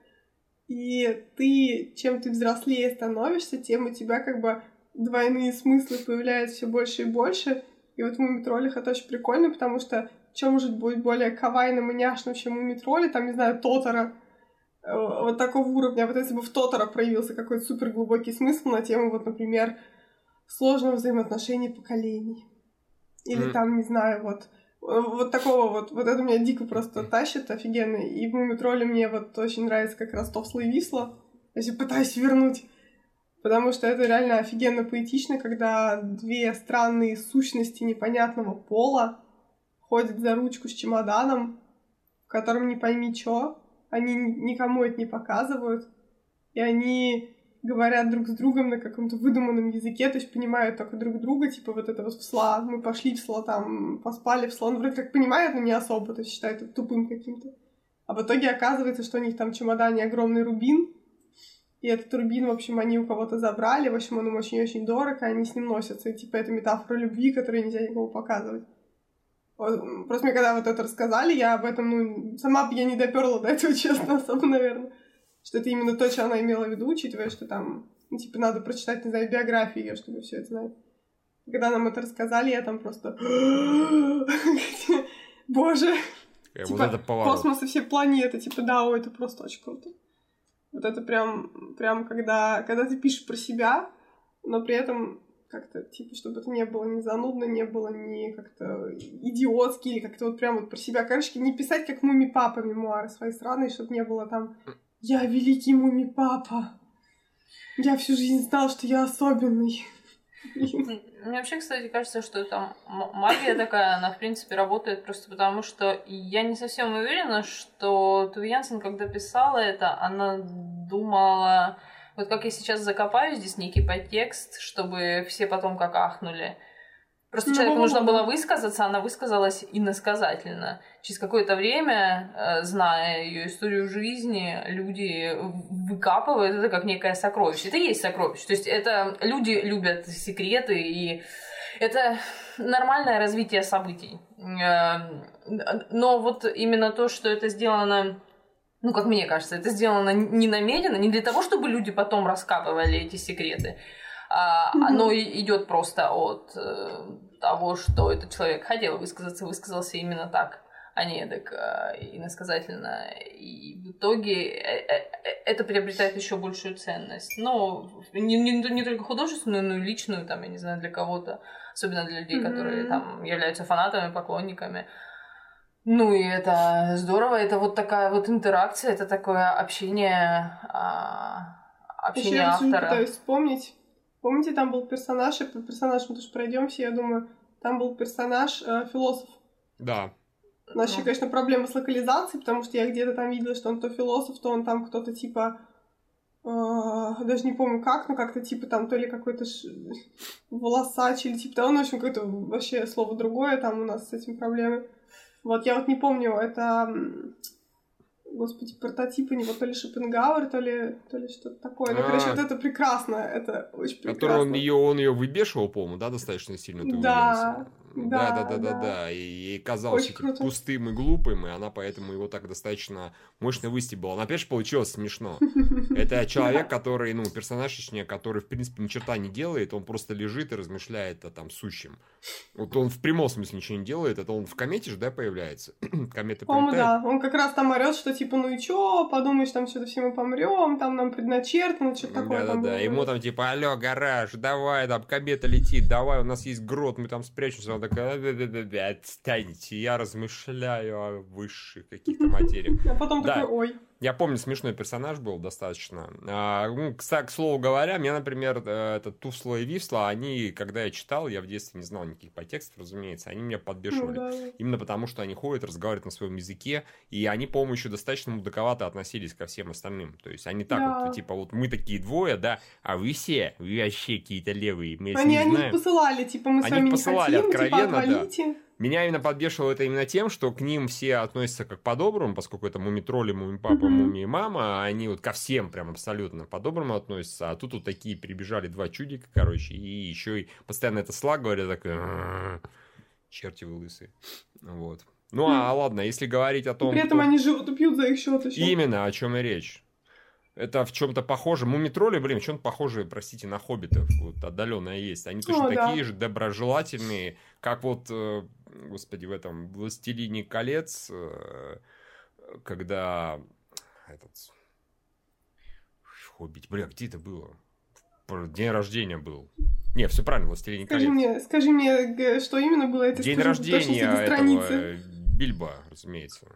и ты, чем ты взрослее становишься, тем у тебя как бы двойные смыслы появляются все больше и больше. И вот в мумитролях это очень прикольно, потому что что может быть более кавайным и няшным, чем мумитроли, там, не знаю, Тотора, э, вот такого уровня. А вот если бы в Тотора проявился какой-то супер глубокий смысл на тему, вот, например, сложного взаимоотношений поколений. Или Мгм. там, не знаю, вот вот такого вот, вот это меня дико просто тащит офигенно. И в Мумитроле мне вот очень нравится как раз Товсло и. Я себе пытаюсь вернуть. Потому что это реально офигенно поэтично, когда две странные сущности непонятного пола ходят за ручку с чемоданом, в котором не пойми чё. Они никому это не показывают. И они говорят друг с другом на каком-то выдуманном языке, то есть понимают только друг друга, типа вот это вот в сла, мы пошли в сла, там, поспали в сла, он вроде как понимает, но не особо, то есть считает это тупым каким-то. А в итоге оказывается, что у них там в чемодане огромный рубин, и этот рубин, в общем, они у кого-то забрали, в общем, он им очень-очень дорог, и они с ним носятся, и типа это метафора любви, которую нельзя никому показывать. Вот, Просто мне когда вот это рассказали, я об этом, ну, сама бы я не доперла до этого, честно, особо, наверное что это именно то, что она имела в виду, учитывая, что там, ну, типа, надо прочитать, не знаю, биографию ее, чтобы все это знать. Когда нам это рассказали, я там просто... Боже! Э, Типа. Космос и все планеты, типа, да, ой, это просто очень круто. Вот это прям, прям когда, когда ты пишешь про себя, но при этом как-то, типа, чтобы это не было ни занудно, не было ни как-то идиотски, или как-то вот прям вот про себя. Короче, не писать как муми-папа мемуары свои сраные, чтобы не было там «Я великий муми-папа, я всю жизнь знал, что я особенный». Мне вообще, кстати, кажется, что это м- магия такая, она, в принципе, работает просто потому, что я не совсем уверена, что Туви Янсен, когда писала это, она думала, вот как я сейчас закопаю здесь некий подтекст, чтобы все потом как ахнули. Просто Ну, человеку нужно да. было высказаться, она высказалась иносказательно. Через какое-то время, э, зная ее историю жизни, люди выкапывают это как некое сокровище. Это и есть сокровище. То есть это люди любят секреты, и это нормальное развитие событий. Э, Но вот именно то, что это сделано ну, как мне кажется, это сделано не намеренно, не для того, чтобы люди потом раскапывали эти секреты, а оно идет просто от э, того, что этот человек хотел высказаться, высказался именно так, а не так э, иносказательно. И в итоге э, э, это приобретает еще большую ценность. Но не, не, не только художественную, но и личную, там, я не знаю, для кого-то, особенно для людей, Мгм. которые там являются фанатами, поклонниками. Ну и это здорово, это вот такая вот интеракция, это такое общение, а, Еще общение я все автора. пытаюсь вспомнить. Помните, там был персонаж, и по персонажу мы тоже пройдемся, я думаю, там был персонаж э, философ. Да. У нас еще, конечно, проблема с локализацией, потому что я где-то там видела, что он то философ, то он там кто-то типа... э, даже не помню как, но как-то типа там то ли какой-то ш... волосач или типа того, ну, в общем, какое-то вообще слово другое, там у нас с этим проблемы. Вот, я вот не помню, это... господи, прототипы него, то ли Шопенгауэр, то ли, то ли что-то такое. Ну, короче, А. вот это прекрасно, это очень прекрасно. Который он ее, он ее выбешивал, по-моему, да, достаточно сильно. ты Да? Да, да, да, да, да, да. И, казался Очень этим пустым и глупым, и она поэтому его так достаточно мощно выстебала. Но опять же получилось смешно. Это человек, который, ну, персонаж, точнее, который, в принципе, ни черта не делает, он просто лежит и размышляет о там сущем. Вот он в прямом смысле ничего не делает, это он в комете же, да, появляется? Комета прилетает. да. Он как раз там орет, что типа, ну и чё, подумаешь, там что-то все мы помрем, там нам предначертано, что-то такое Да, да, там да. было. Ему там типа, алло, гараж, давай, там комета летит, давай, у нас есть грот, мы там спрячемся. Он «Да-да-да-да, отстаньте, я размышляю о высших каких-то материях. А потом Да. такой, ой. Я помню, смешной персонаж был достаточно. А, ну, к слову говоря, меня, например, э, этот Туфсло и Висла, они, когда я читал, я в детстве не знал никаких подтекстов, разумеется, они меня Ну, подбешивали. да. Именно потому, что они ходят, разговаривают на своем языке, и они, по-моему, еще достаточно мудаковато относились ко всем остальным. То есть они так Да. вот, типа, вот мы такие двое, да, а вы все, вы вообще какие-то левые, мы Они, не они знаем. посылали, типа, мы с Они вами не посылали хотим, откровенно, типа, да. Меня именно подбешивало это именно тем, что к ним все относятся как по-доброму, поскольку это муми-тролли, муми-папа, муми-мама, они вот ко всем прям абсолютно по-доброму относятся, а тут вот такие прибежали два чудика, короче, и еще и постоянно это слаг говорят, так, «М, черти вы лысые, вот. Ну, а ладно, если говорить о том, При этом они живут и пьют за их счет еще. Именно о чем и речь. Это в чем-то похоже. Мумитроли, блин, в чем-то похожи, простите, на хоббитов. Вот отдаленное есть. Они точно О, да. такие же доброжелательные, как вот, э, господи, в этом Властелине колец, э, когда этот Хоббит, бля, где это было? День рождения был. Не, все правильно, Властелине Скажи колец. мне, скажи мне, что именно было это? День рождения этого э, Бильбо, разумеется.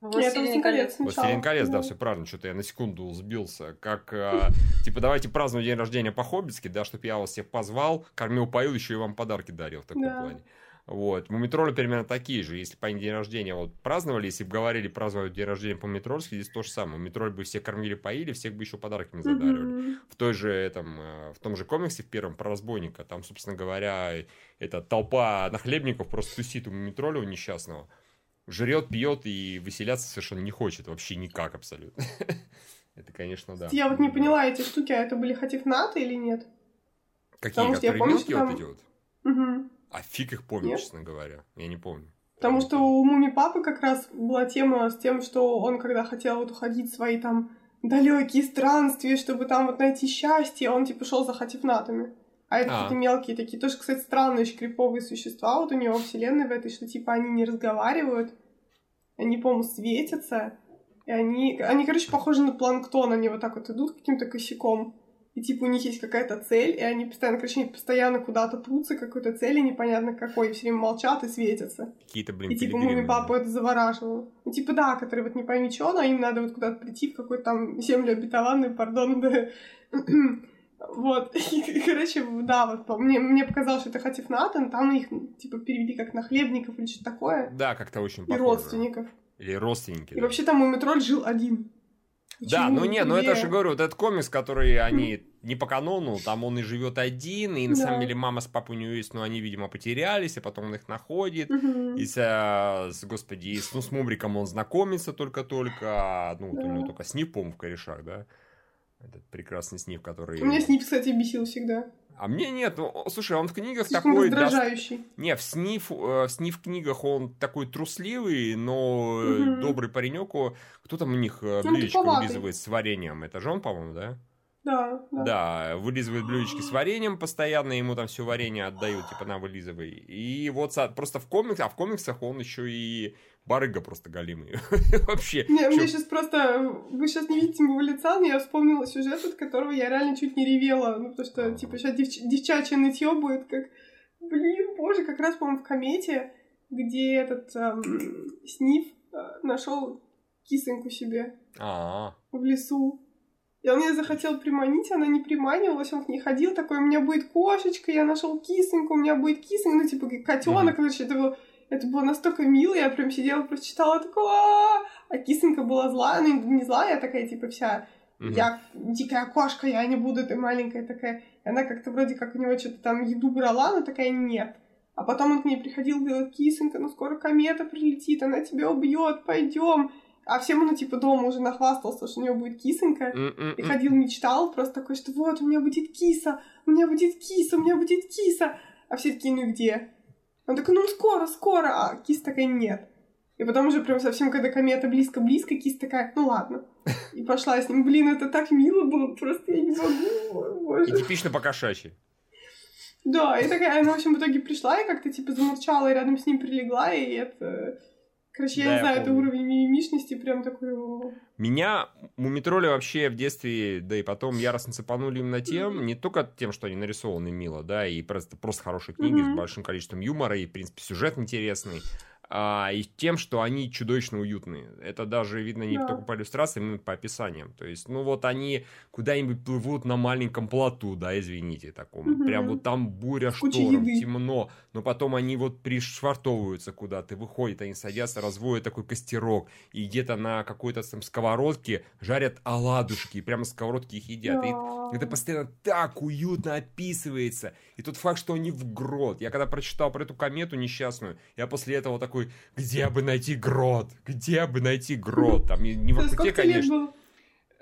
Властелин колец. Властелин колец, да, все правильно, что-то я на секунду сбился. Как, а, типа, давайте праздновать день рождения по-хоббитски, да, чтобы я вас всех позвал, кормил, поил, еще и вам подарки дарил в таком Да. плане. Вот. Мумитроли примерно такие же. Если бы они день рождения вот праздновали, если бы говорили праздновать день рождения по-метрольски, здесь то же самое. Мумитроль бы всех кормили, поили, всех бы еще подарками задаривали Мгм. в той же этом, э, в том же комиксе в первом про разбойника, там, собственно говоря, эта толпа нахлебников просто тусит у Мумитроля у несчастного. Жрет, пьет и выселяться совершенно не хочет. Вообще никак абсолютно. Это, конечно, да. Я вот не поняла эти штуки, а это были хотифнаты или нет? Какие, потому что я помню, вот эти вот? Мгм. А фиг их помню, Нет? честно говоря. Я не помню. Потому что у Муми Папы как раз была тема с тем, что он, когда хотел вот уходить в свои там далекие странствия, чтобы там вот найти счастье, он типа шел за хатифнатами. А это А. какие-то мелкие такие, тоже, кстати, странные, очень криповые существа вот у него вселенной в этой, что типа они не разговаривают, они, по-моему, светятся, и они, они, короче, похожи на планктон, они вот так вот идут каким-то косяком, и типа у них есть какая-то цель, и они постоянно, короче, они постоянно куда-то прутся к какой-то цели, непонятно какой, и все время молчат и светятся. Какие-то, блин, И типа муми папу это завораживало. Ну, типа, да, который вот не пойми что, но им надо вот куда-то прийти в какую-то там землю обетованную, пардон, да. Вот, и, короче, да, вот мне, мне показалось, что это Хатифнаты, но там их, типа, перевели как нахлебников или что-то такое, Да, как-то очень и похоже. родственников. Или родственники. И да. вообще там Мумитроль жил один. Да, Почему? ну не, ну это же говорю, вот этот комикс, который они не по канону, там он и живет один, и на Да. самом деле мама с папой у него есть, но они, видимо, потерялись, и потом он их находит. Мгм. И с, э, с, господи, и с, ну, с Мумриком он знакомится только-только, а, ну, вот у Да. него только Сниф, по-моему, в корешах, да? Этот прекрасный Сниф, который... У меня Снип, кстати, бесил всегда. А мне нет, ну, слушай, он в книгах Слишком такой... да, раздражающий. не, в сниф, э, в сниф книгах он такой трусливый, но Мгм. добрый паренек. Кто там у них э, блюдечко вылизывает с вареньем? Это же он, по-моему, да? Да, да. Да, вылизывает блюдечки с вареньем постоянно, ему там все варенье отдают, типа, на, вылизывай. И вот просто в комиксах, а в комиксах он еще и барыга просто голимый. Вообще. Не, мне сейчас просто... Вы сейчас не видите моего лица, но я вспомнила сюжет, от которого я реально чуть не ревела. Ну, потому что, типа, сейчас девчачье нытье будет, как... Блин, боже, как раз, по-моему, в комете, где этот эм, Сниф нашел кисоньку себе А, в лесу. И он ее захотел приманить, она не приманивалась, он к ней ходил такой, у меня будет кошечка, я нашел кисоньку, у меня будет кисонька, ну, типа, котенок, короче, это было, это было настолько мило, я прям сидела, просто читала, такое, «А-а-а!» а кисонька была злая, ну, не злая, а такая, типа, вся, мгм. я дикая кошка, я не буду, ты маленькая такая. И она как-то вроде как у него что-то там еду брала, но такая нет. А потом он к ней приходил, говорил, кисонька, ну скоро комета прилетит, она тебя убьет, пойдем. А всем он, типа, дома уже нахвастался, что у него будет кисонька. И ходил, мечтал, просто такой, что вот, у меня будет киса, у меня будет киса, у меня будет киса. А все такие, ну где? Он такой, ну скоро, скоро, а киса такая нет. И потом уже прям совсем, когда комета близко-близко, киса такая, ну ладно. И пошла с ним. Блин, это так мило было, просто я не могу. Боже. И типично покошачьи. Да, и такая, она, в общем, в итоге пришла и как-то, типа, замурчала и рядом с ним прилегла, и это... Короче, я Да, не я знаю, это помню. уровень мимимишности прям такой... Меня мумитроли вообще в детстве, да и потом яростно цепанули именно тем, не только тем, что они нарисованы мило, да, и просто, просто хорошие книги с большим количеством юмора, и, в принципе, сюжет интересный, а, и тем, что они чудовищно уютные. Это даже видно не Да. только по иллюстрациям, именно по описаниям. То есть, ну вот они куда-нибудь плывут на маленьком плоту, да, извините, таком. Мгм. Прям вот там буря, Куча шторм, еды. темно, но потом они вот пришвартовываются куда-то, выходят, они садятся, разводят такой костерок, и где-то на какой-то там сковородке жарят оладушки, и прямо сковородки их едят. И Да. это постоянно так уютно описывается. И тот факт, что они в грот. Я когда прочитал про эту комету несчастную, я после этого такой, где бы найти грот? Где бы найти грот? Там не, не в Иркуте, лет конечно.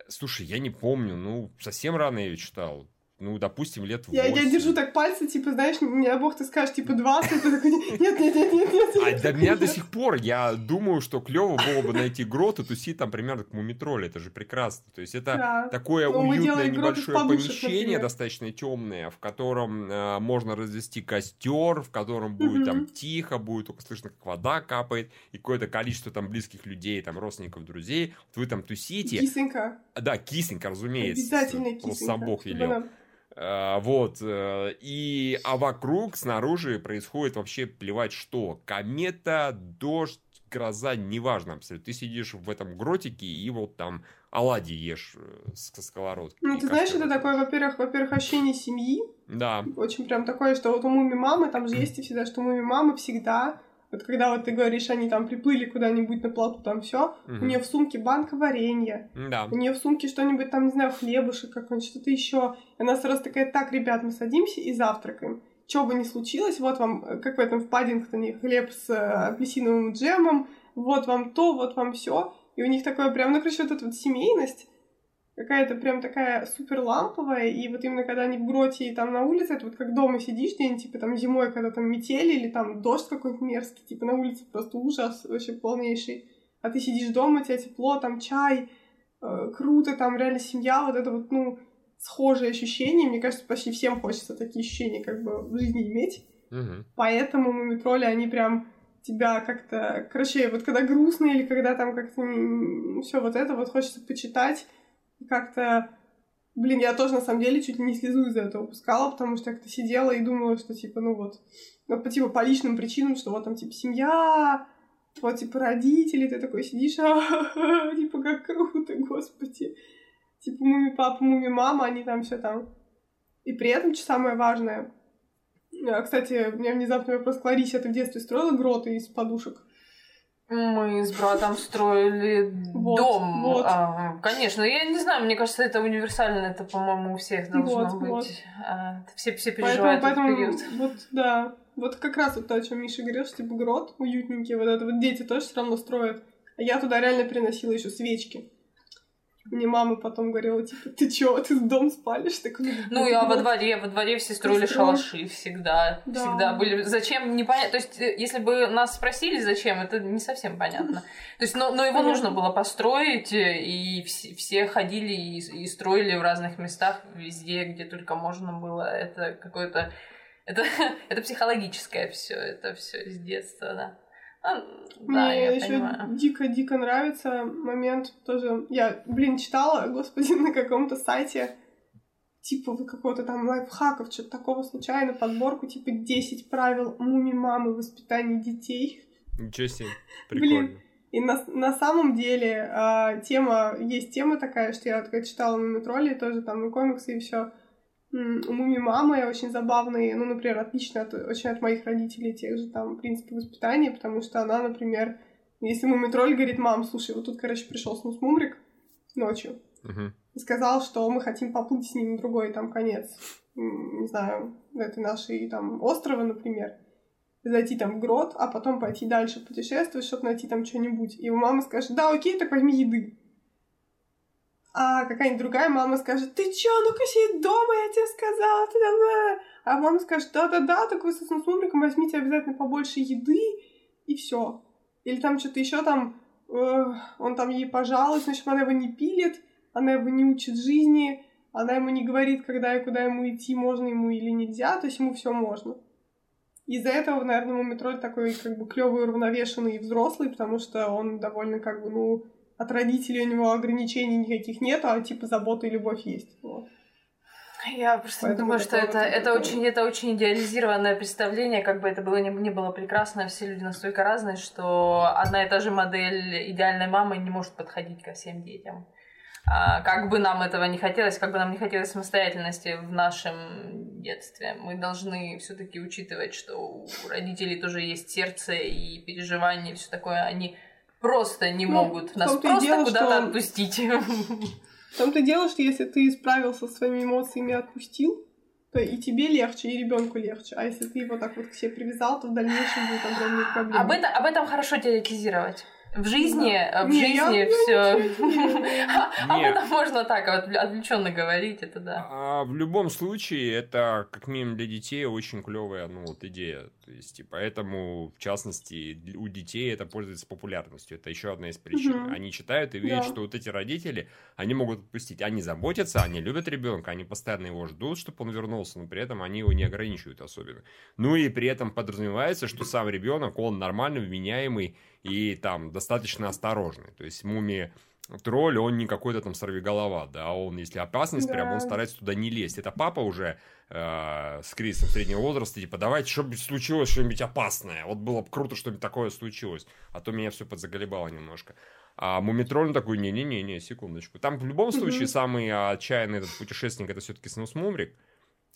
Слушай, я не помню, ну, совсем рано я ее читал. Ну, допустим, лет Я, я 8. держу так пальцы, типа, знаешь, не бог ты скажешь, типа, 20, ты такой, нет, нет, нет, нет, нет. А до меня до сих пор, я думаю, что клево было бы найти грот и тусить там примерно как мумитроль, это же прекрасно. То есть это такое Ну, уютное небольшое помещение, достаточно темное, в котором э, можно развести костер, в котором будет там тихо, будет только слышно, как вода капает, и какое-то количество там близких людей, там родственников, друзей. Вот вы там тусите. Кисонька. Да, кисонька, разумеется. Обязательно Просто кисонька. сам Бог велел. А, Вот. э, И, а вокруг, снаружи происходит вообще плевать что. Комета, дождь, гроза, неважно абсолютно. Ты сидишь в этом гротике и вот там оладьи ешь э, с сковородки. Ну, ты знаешь, это такое, во-первых, во-первых, ощущение семьи, Да. очень прям такое, что вот у Муми мамы, там же есть и всегда, что Муми мамы всегда, вот когда вот ты говоришь, они там приплыли куда-нибудь на плоту, там все, у Мгм. нее в сумке банка варенья, Да. у нее в сумке что-нибудь там, не знаю, хлебушек какой-нибудь, что-то еще. И она сразу такая, так, ребят, мы садимся и завтракаем. Что бы ни случилось, вот вам, э, как в этом в Паддингтоне, хлеб с э, апельсиновым джемом, вот вам то, вот вам все. И у них такое прям, ну, короче, вот эта вот семейность, какая-то прям такая супер ламповая, и вот именно когда они в гроте и там на улице, это вот как дома сидишь где-нибудь, типа там зимой, когда там метели или там дождь какой-нибудь мерзкий, типа на улице просто ужас вообще полнейший, а ты сидишь дома, у тебя тепло, там чай, э, круто, там реально семья, вот это вот, ну, схожие ощущения, мне кажется, почти всем хочется такие ощущения как бы в жизни иметь, Мгм. поэтому мумитроли, они прям тебя как-то... Короче, вот когда грустно или когда там как-то... все вот это вот хочется почитать, как-то... Блин, я тоже на самом деле чуть не слезу из-за этого пускала, потому что как-то сидела и думала, что типа, ну вот, ну, по, типа, по личным причинам, что вот там, типа, семья, вот, типа, родители, ты такой сидишь, а типа, как круто, господи. Типа, муми папа, муми мама, они там все там. И при этом, что самое важное, а, Кстати, у меня внезапный вопрос. Кларисе, а ты в детстве строила гроты из подушек? Мы с братом строили Вот, дом. вот. А, конечно, я не знаю, мне кажется, это универсально, это, по-моему, у всех должно Вот, быть. вот. А, все, все Поэтому, переживают поэтому, этот период. вот, да. Вот как раз вот то, о чем Миша говорил, что типа грот уютненький, вот это вот дети тоже все равно строят. А я туда реально приносила еще свечки. Мне мама потом говорила, типа, ты чё, ты в дом спалишь? Так, Ну, я во дворе, во дворе все строили шалаши всегда. Да. Всегда были. Зачем, непонятно. То есть, э, если бы нас спросили, зачем, это не совсем понятно. То есть, но, но его нужно было построить, э, и все, все ходили и, и строили в разных местах, везде, где только можно было. Это какое-то. Это, это психологическое все, это все с детства, да. А, да, Мне я еще дико-дико нравится момент тоже. Я, блин, читала, господи, на каком-то сайте типа вы какого-то там лайфхаков, что-то такого случайно, подборку, типа 10 правил муми-мамы воспитания детей. Ничего себе. Блин. Прикольно. И на, на самом деле а, тема, есть тема такая, что я вот когда читала на метроле, тоже там и комиксы, и все. У Муми мамы очень забавные, ну, например, отлично от, очень от моих родителей тех же там принципы воспитания, потому что она, например, если Муми Тролль говорит, мам, слушай, вот тут, короче, пришел Снус Мумрик ночью и сказал, что мы хотим поплыть с ним на другой там конец, не знаю, этой нашей там острова, например. зайти там в грот, а потом пойти дальше путешествовать, чтобы найти там что-нибудь. И у мамы скажет, да, окей, так возьми еды. А какая-нибудь другая мама скажет, ты чё, ну-ка сидь дома, я тебе сказала, ты там... А мама скажет, да-да-да, так вы со Снусмумриком возьмите обязательно побольше еды, и все. Или там что-то еще там, э, он там ей пожалуется, значит, она его не пилит, она его не учит жизни, она ему не говорит, когда и куда ему идти, можно ему или нельзя, то есть ему все можно. Из-за этого, наверное, Мумитроль такой как бы клевый, уравновешенный и взрослый, потому что он довольно как бы, ну, от родителей у него ограничений никаких нет, а типа забота и любовь есть. Вот. Я просто Поэтому думаю, что это, это, очень, это очень идеализированное представление, как бы это было не, не было прекрасно, все люди настолько разные, что одна и та же модель идеальной мамы не может подходить ко всем детям. А, как бы нам этого не хотелось, как бы нам не хотелось самостоятельности в нашем детстве, мы должны все-таки учитывать, что у родителей тоже есть сердце и переживания, и все такое, они просто не ну, могут нас просто куда-то что... отпустить. В том-то дело, что если ты справился со своими эмоциями и отпустил, то и тебе легче, и ребенку легче. А если ты его так вот к себе привязал, то в дальнейшем будет огромные проблемы. Об этом, об этом хорошо теоретизировать. В жизни, да. в не, жизни все. Об этом можно так отвлеченно говорить, это да. А в любом случае, это как минимум для детей очень клевая, ну вот идея. То есть, и поэтому, в частности, у детей это пользуется популярностью. Это еще одна из причин. Угу. Они читают и видят, да. что вот эти родители, они могут отпустить. Они заботятся, они любят ребенка, они постоянно его ждут, чтобы он вернулся, но при этом они его не ограничивают особенно. Ну и при этом подразумевается, что сам ребенок, он нормальный, вменяемый и там достаточно осторожный. То есть мумия тролль, он не какой-то там сорвиголова, да, он, если опасность, да. прям он старается туда не лезть. Это папа уже э, с кризисом среднего возраста, типа, давайте, чтобы случилось что-нибудь опасное. Вот было бы круто, что-нибудь такое случилось. А то меня все подзаголебало немножко. А Мумитроль такой, не-не-не, секундочку. Там в любом случае самый отчаянный этот путешественник, это все-таки Снус Мумрик.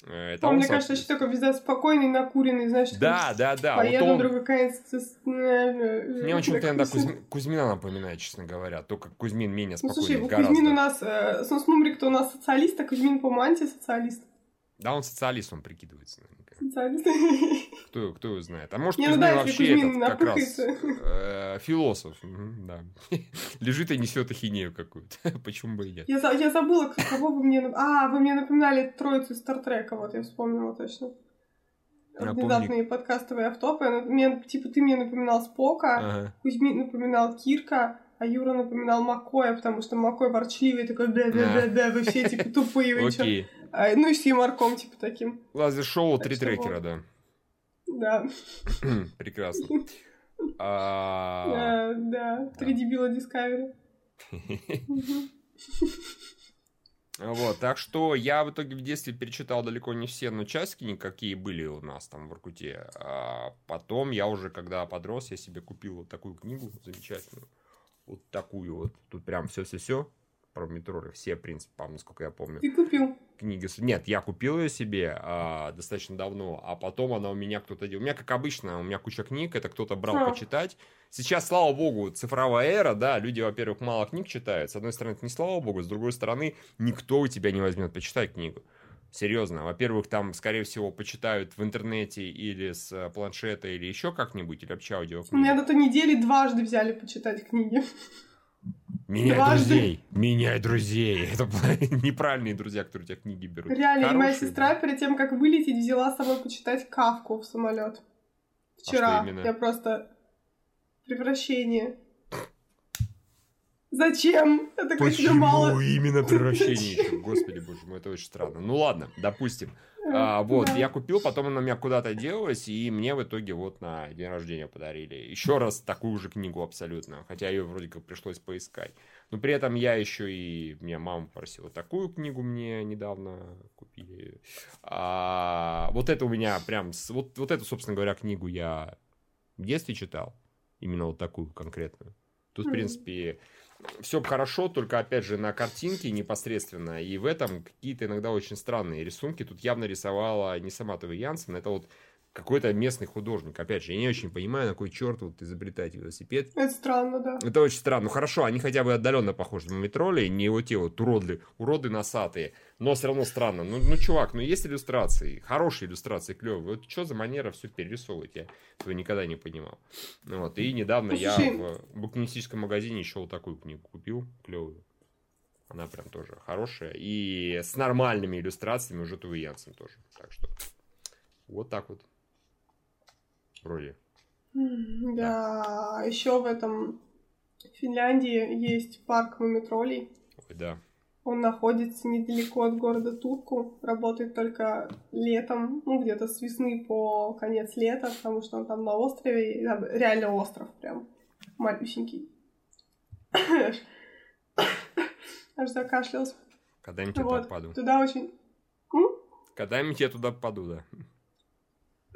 Э, это он, он мне кажется, еще такой всегда спокойный, накуренный, знаешь, да, да, да. Поеду, вот он... друг, какая-то... Мне он чем-то иногда Кузьми... Кузьмина напоминает, честно говоря. Только Кузьмин менее спокойный ну, слушай, гораздо. Кузьмин у нас, э, Снусмумрик-то у нас социалист, а Кузьмин, по-моему, антисоциалист. Да, он социалист, он прикидывается. Социалист. Кто, кто его знает? А может, Не, Кузьмин ну, да, вообще Кузьмин этот, как раз э, философ. Да. Лежит и несет ахинею какую-то. Почему бы и нет? Я, я забыла, кого вы мне... А, вы мне напоминали троицу Стартрека, вот я вспомнила точно. Напомни. Внезапные подкастовые автопы. Мне, типа, ты мне напоминал Спока, ага. Кузьмин напоминал Кирка, а Юра напоминал Макоя, потому что Макой ворчливый, такой бля-бля-бля-бля, вы все, типа, тупые, вы чё? А, ну и с юморком, типа, таким. Лазер-шоу, три трекера, да. Да. Прекрасно. А, да, три дебила Discovery. Вот, так что я в итоге в детстве перечитал далеко не все, но часть книг, какие были у нас там в Иркуте. А потом я уже, когда подрос, я себе купил вот такую книгу замечательную. Вот такую вот. Тут прям все-все-все про метро, все, в принципе, по насколько я помню. Ты купил? Книги. Нет, я купил ее себе а, достаточно давно, а потом она у меня кто-то делал. У меня, как обычно, у меня куча книг, это кто-то брал а. почитать. Сейчас, слава богу, цифровая эра, да, люди, во-первых, мало книг читают. С одной стороны, это не слава богу, с другой стороны, никто у тебя не возьмет почитать книгу. Серьезно. Во-первых, там, скорее всего, почитают в интернете или с э, планшета, или еще как-нибудь, или вообще аудиокниги. Меня на той неделе дважды взяли почитать книги. Меняй Дважды. друзей, меняй друзей. Это неправильные друзья, которые у тебя книги берут. Реально, Хорошие, и моя сестра да. перед тем, как вылететь, взяла с собой почитать Кавку в самолет. Вчера. А я просто превращение. Зачем? Это Почему мало. именно превращение? Господи, боже мой, это очень странно. Ну ладно, допустим. А, вот, да. я купил, потом она у меня куда-то делась, и мне в итоге вот на день рождения подарили. Еще раз такую же книгу абсолютно, хотя ее вроде как пришлось поискать. Но при этом я еще и... Меня мама просила такую книгу мне недавно купили. А, вот это у меня прям... Вот, вот эту, собственно говоря, книгу я в детстве читал. Именно вот такую конкретную. Тут, в принципе, все хорошо, только опять же на картинке непосредственно, и в этом какие-то иногда очень странные рисунки. Тут явно рисовала не сама Това Янсен, это вот какой-то местный художник. Опять же, я не очень понимаю, на кой черт вот изобретать велосипед. Это странно, да. Это очень странно. Ну хорошо, они хотя бы отдаленно похожи на метроли, не вот те вот уроды, уроды носатые. Но все равно странно. Ну, ну, чувак, ну есть иллюстрации, хорошие иллюстрации, клевые. Вот что за манера все перерисовывать, я этого никогда не понимал. Ну Вот. И недавно я в букинистическом магазине еще вот такую книгу купил, клевую. Она прям тоже хорошая. И с нормальными иллюстрациями уже Тувы Янсен тоже. Так что вот так вот. Вроде. Да, еще в этом Финляндии есть парк мумитролей. Ой, да. Он находится недалеко от города Турку, работает только летом, ну где-то с весны по конец лета, потому что он там на острове, реально остров прям, малюсенький. Аж закашлялся. Когда-нибудь я вот, туда попаду. Туда очень... Когда-нибудь я туда попаду, да.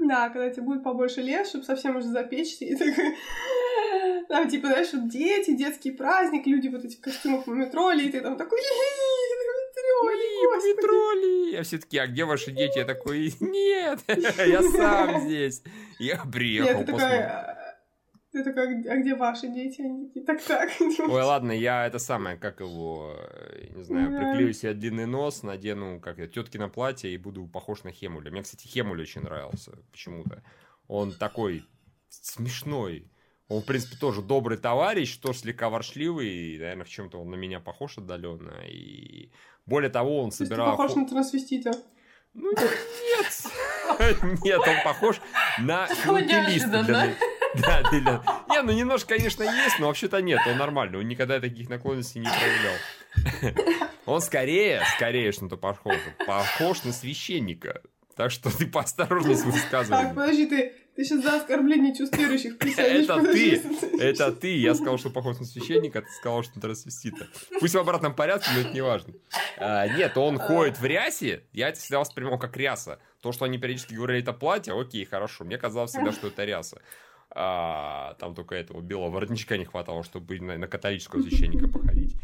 Да, когда тебе будет побольше лет, чтобы совсем уже запечься, и такой... Там, типа, знаешь, вот дети, детский праздник, люди вот эти в костюмах мумитроли, и ты там такой... Мумитроли! Я все таки а где ваши дети? Я такой, нет, я сам здесь. Я приехал. Нет, ты такой, а где ваши дети? Они такие, так-так. Ой, ладно, я это самое, как его, не знаю, приклею себе длинный нос, надену, как я, тетки на платье и буду похож на Хемуля. Мне, кстати, Хемуль очень нравился почему-то. Он такой смешной. Он, в принципе, тоже добрый товарищ, тоже слегка воршливый, и, наверное, в чем-то он на меня похож отдаленно. И более того, он собирал... Ты похож на трансвестита. Ну, нет. Нет, он похож на филателиста Да, Дилан. Не, ну немножко, конечно, есть, но вообще-то нет, он нормальный, он никогда таких наклонностей не проявлял. Он скорее, скорее что-то похож, похож на священника. Так что ты поосторожней с высказыванием. Так, подожди, ты, ты сейчас за оскорбление чувств верующих Это ты, это ты. Я сказал, что похож на священника, а ты сказал, что трансвестита. Пусть в обратном порядке, но это не важно. А, нет, он ходит в рясе, я это всегда воспринимал как ряса. То, что они периодически говорили, это платье, окей, хорошо. Мне казалось всегда, что это ряса. А, там только этого белого воротничка не хватало, чтобы на, на католического священника походить.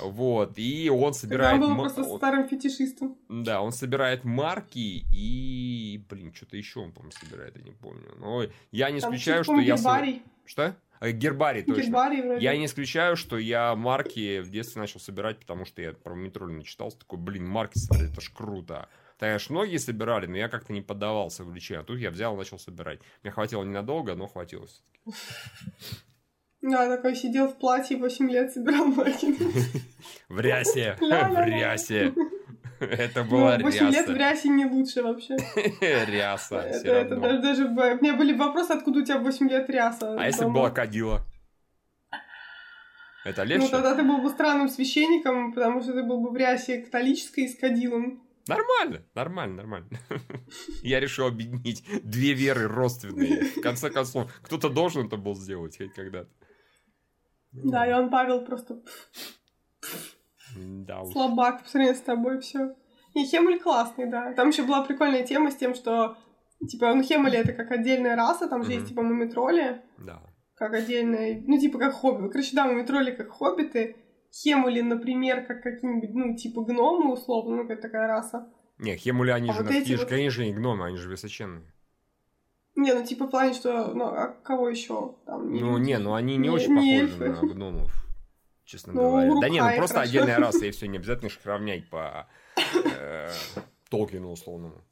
Вот, и он собирает... Он был просто он... старым фетишистом. Да, он собирает марки и... Блин, что-то еще он, по-моему, собирает, я не помню. Но я не исключаю, что я... Гербарий. Что? А, гербарий, точно. Гербарий, вроде. Я не исключаю, что я марки в детстве начал собирать, потому что я про метро начитался. Такой, блин, марки собирать, это ж круто. Конечно, многие собирали, но я как-то не поддавался увлечению. А тут я взял и начал собирать. Мне хватило ненадолго, но хватило все-таки. Да, такой сидел в платье 8 лет, собирал марки. В рясе, в рясе. Это была ну, 8 ряса. лет в рясе не лучше вообще. Ряса, это, это даже, даже... У меня были вопросы, откуда у тебя 8 лет ряса. А если бы была кадила? Это легче? Ну, тогда ты был бы странным священником, потому что ты был бы в рясе католической и с кадилом. Нормально, нормально, нормально. Я решил объединить две веры родственные. В конце концов, кто-то должен это был сделать хоть когда-то. Да, и он Павел просто... Да уж. Слабак по сравнению с тобой, все. И Хемель классный, да. Там еще была прикольная тема с тем, что типа, ну, Хемели это как отдельная раса, там же есть, типа, мумитроли. Да. Как отдельная, ну, типа, как хобби. Короче, да, мумитроли как хоббиты. Хемули, например, как какие-нибудь, ну, типа гномы, условно, ну, какая такая раса. Не, хемули, они а же, вот эти вот... конечно, не гномы, они же высоченные. Не, ну, типа, в плане, что, ну, а кого еще там? Не ну, люди? не, ну, они не, не очень не похожи эльфы. на гномов, честно ну, говоря. Да не, ну, просто хорошо. отдельная раса, и все, не обязательно их равнять по э, Толкину условному.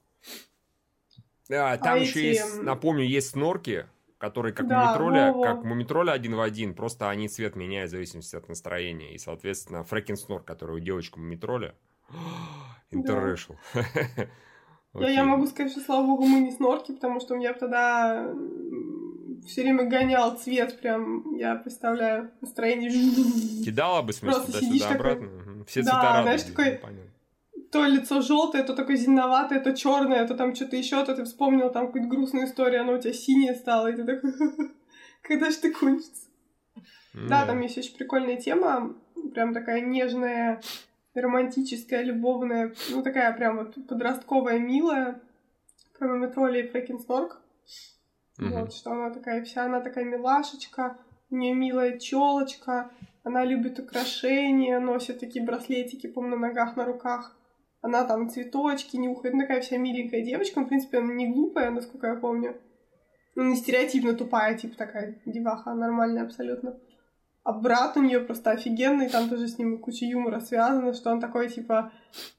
А, там а еще эти... есть, напомню, есть снорки, которые как да, мумитроля, во-во. как мумитроля один в один, просто они цвет меняют в зависимости от настроения. И, соответственно, Фрэкин Снор, который у девочки мумитроля, интеррешл. Я, я могу сказать, что, слава богу, мы не снорки, потому что у меня тогда все время гонял цвет, прям, я представляю, настроение. Кидала бы, в смысле, туда-сюда, обратно? Все цвета да, знаешь, такой... Понятно то лицо желтое, то такое зеленоватое, то черное, то там что-то еще, то ты вспомнил там какую-то грустную историю, оно у тебя синее стало, и ты такой, когда же ты кончится? Mm. Да, там есть очень прикольная тема, прям такая нежная, романтическая, любовная, ну такая прям вот подростковая, милая, про Метроли и Фрэкин Снорк. Mm-hmm. Вот, что она такая вся, она такая милашечка, у нее милая челочка, она любит украшения, носит такие браслетики, по на ногах, на руках Она там цветочки нюхает, такая вся миленькая девочка. Ну, в принципе, она не глупая, насколько я помню. Ну, не стереотипно тупая, типа такая деваха, нормальная абсолютно. А брат у нее просто офигенный, там тоже с ним куча юмора связана, что он такой, типа,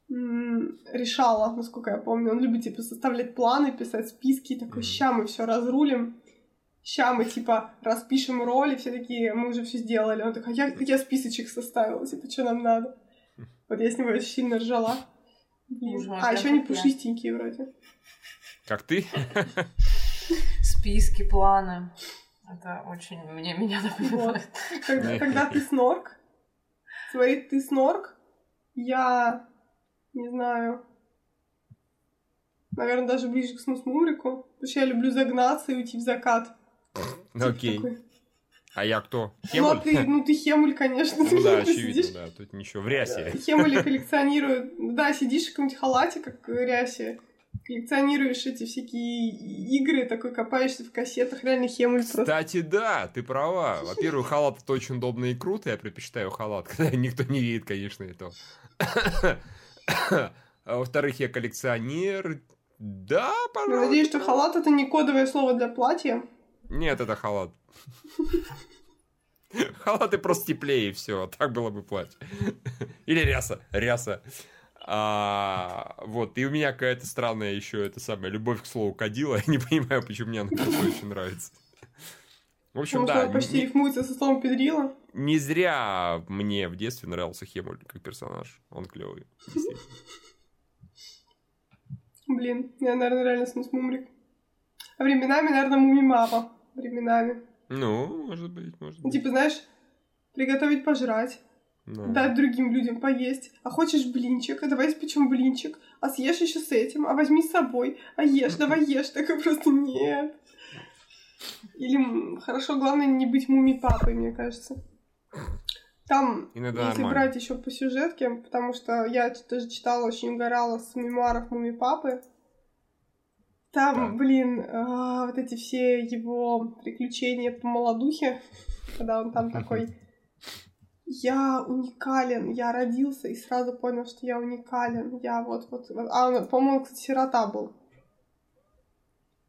м- решала, насколько я помню. Он любит, типа, составлять планы, писать списки, такой, ща мы все разрулим, ща мы, типа, распишем роли, все такие, мы уже все сделали. Он такой, я, я списочек составила, типа, что нам надо? Вот я с него очень сильно ржала. Ужас, А еще они пушистенькие вроде. Как ты? Списки, планы. Это очень мне меня напоминает. Когда, когда ты снорк, смотри, ты снорк, я не знаю, наверное, даже ближе к снус-мумрику, потому что я люблю загнаться и уйти в закат. Ну, Окей. Такой. А я кто? Ну, а Хемуль? ты, ну, ты хемуль, конечно. Ну да, Ты очевидно, сидишь, да. Тут ничего. В рясе. Хемули коллекционируют. Да, сидишь в каком-нибудь халате, как в рясе. Коллекционируешь эти всякие игры, такой копаешься в кассетах. Реально хемуль просто. Кстати, да, ты права. Во-первых, халат это очень удобно и круто. Я предпочитаю халат, когда никто не видит, конечно, этого. А во-вторых, я коллекционер. Да, пожалуйста. Надеюсь, что халат это не кодовое слово для платья. Нет, это халат. Халаты просто теплее, и все. Так было бы платье. Или ряса. Ряса. А, вот, и у меня какая-то странная еще это самая любовь к слову кадила. Я не понимаю, почему мне она просто очень нравится. В общем, Потому да, почти рифмуется со словом педрила. не зря мне в детстве нравился Хемуль как персонаж. Он клевый. Блин, я, наверное, реально снус мумрик. А временами, наверное, муми-мама. Временами. Ну, может быть, может быть. типа, знаешь, приготовить пожрать, Ну. дать другим людям поесть. А хочешь блинчик? А давай испечем блинчик. А съешь еще с этим. А возьми с собой. А ешь, давай ешь. Такой просто нет. Или хорошо, главное не быть муми-папой, мне кажется. Там, Иногда если нормально. брать еще по сюжетке, потому что я тоже читала, очень угорала с мемуаров муми-папы. Там, блин, а, вот эти все его приключения по молодухе, когда он там такой я уникален, я родился и сразу понял, что я уникален, я вот, вот. А он, по-моему, кстати, сирота был.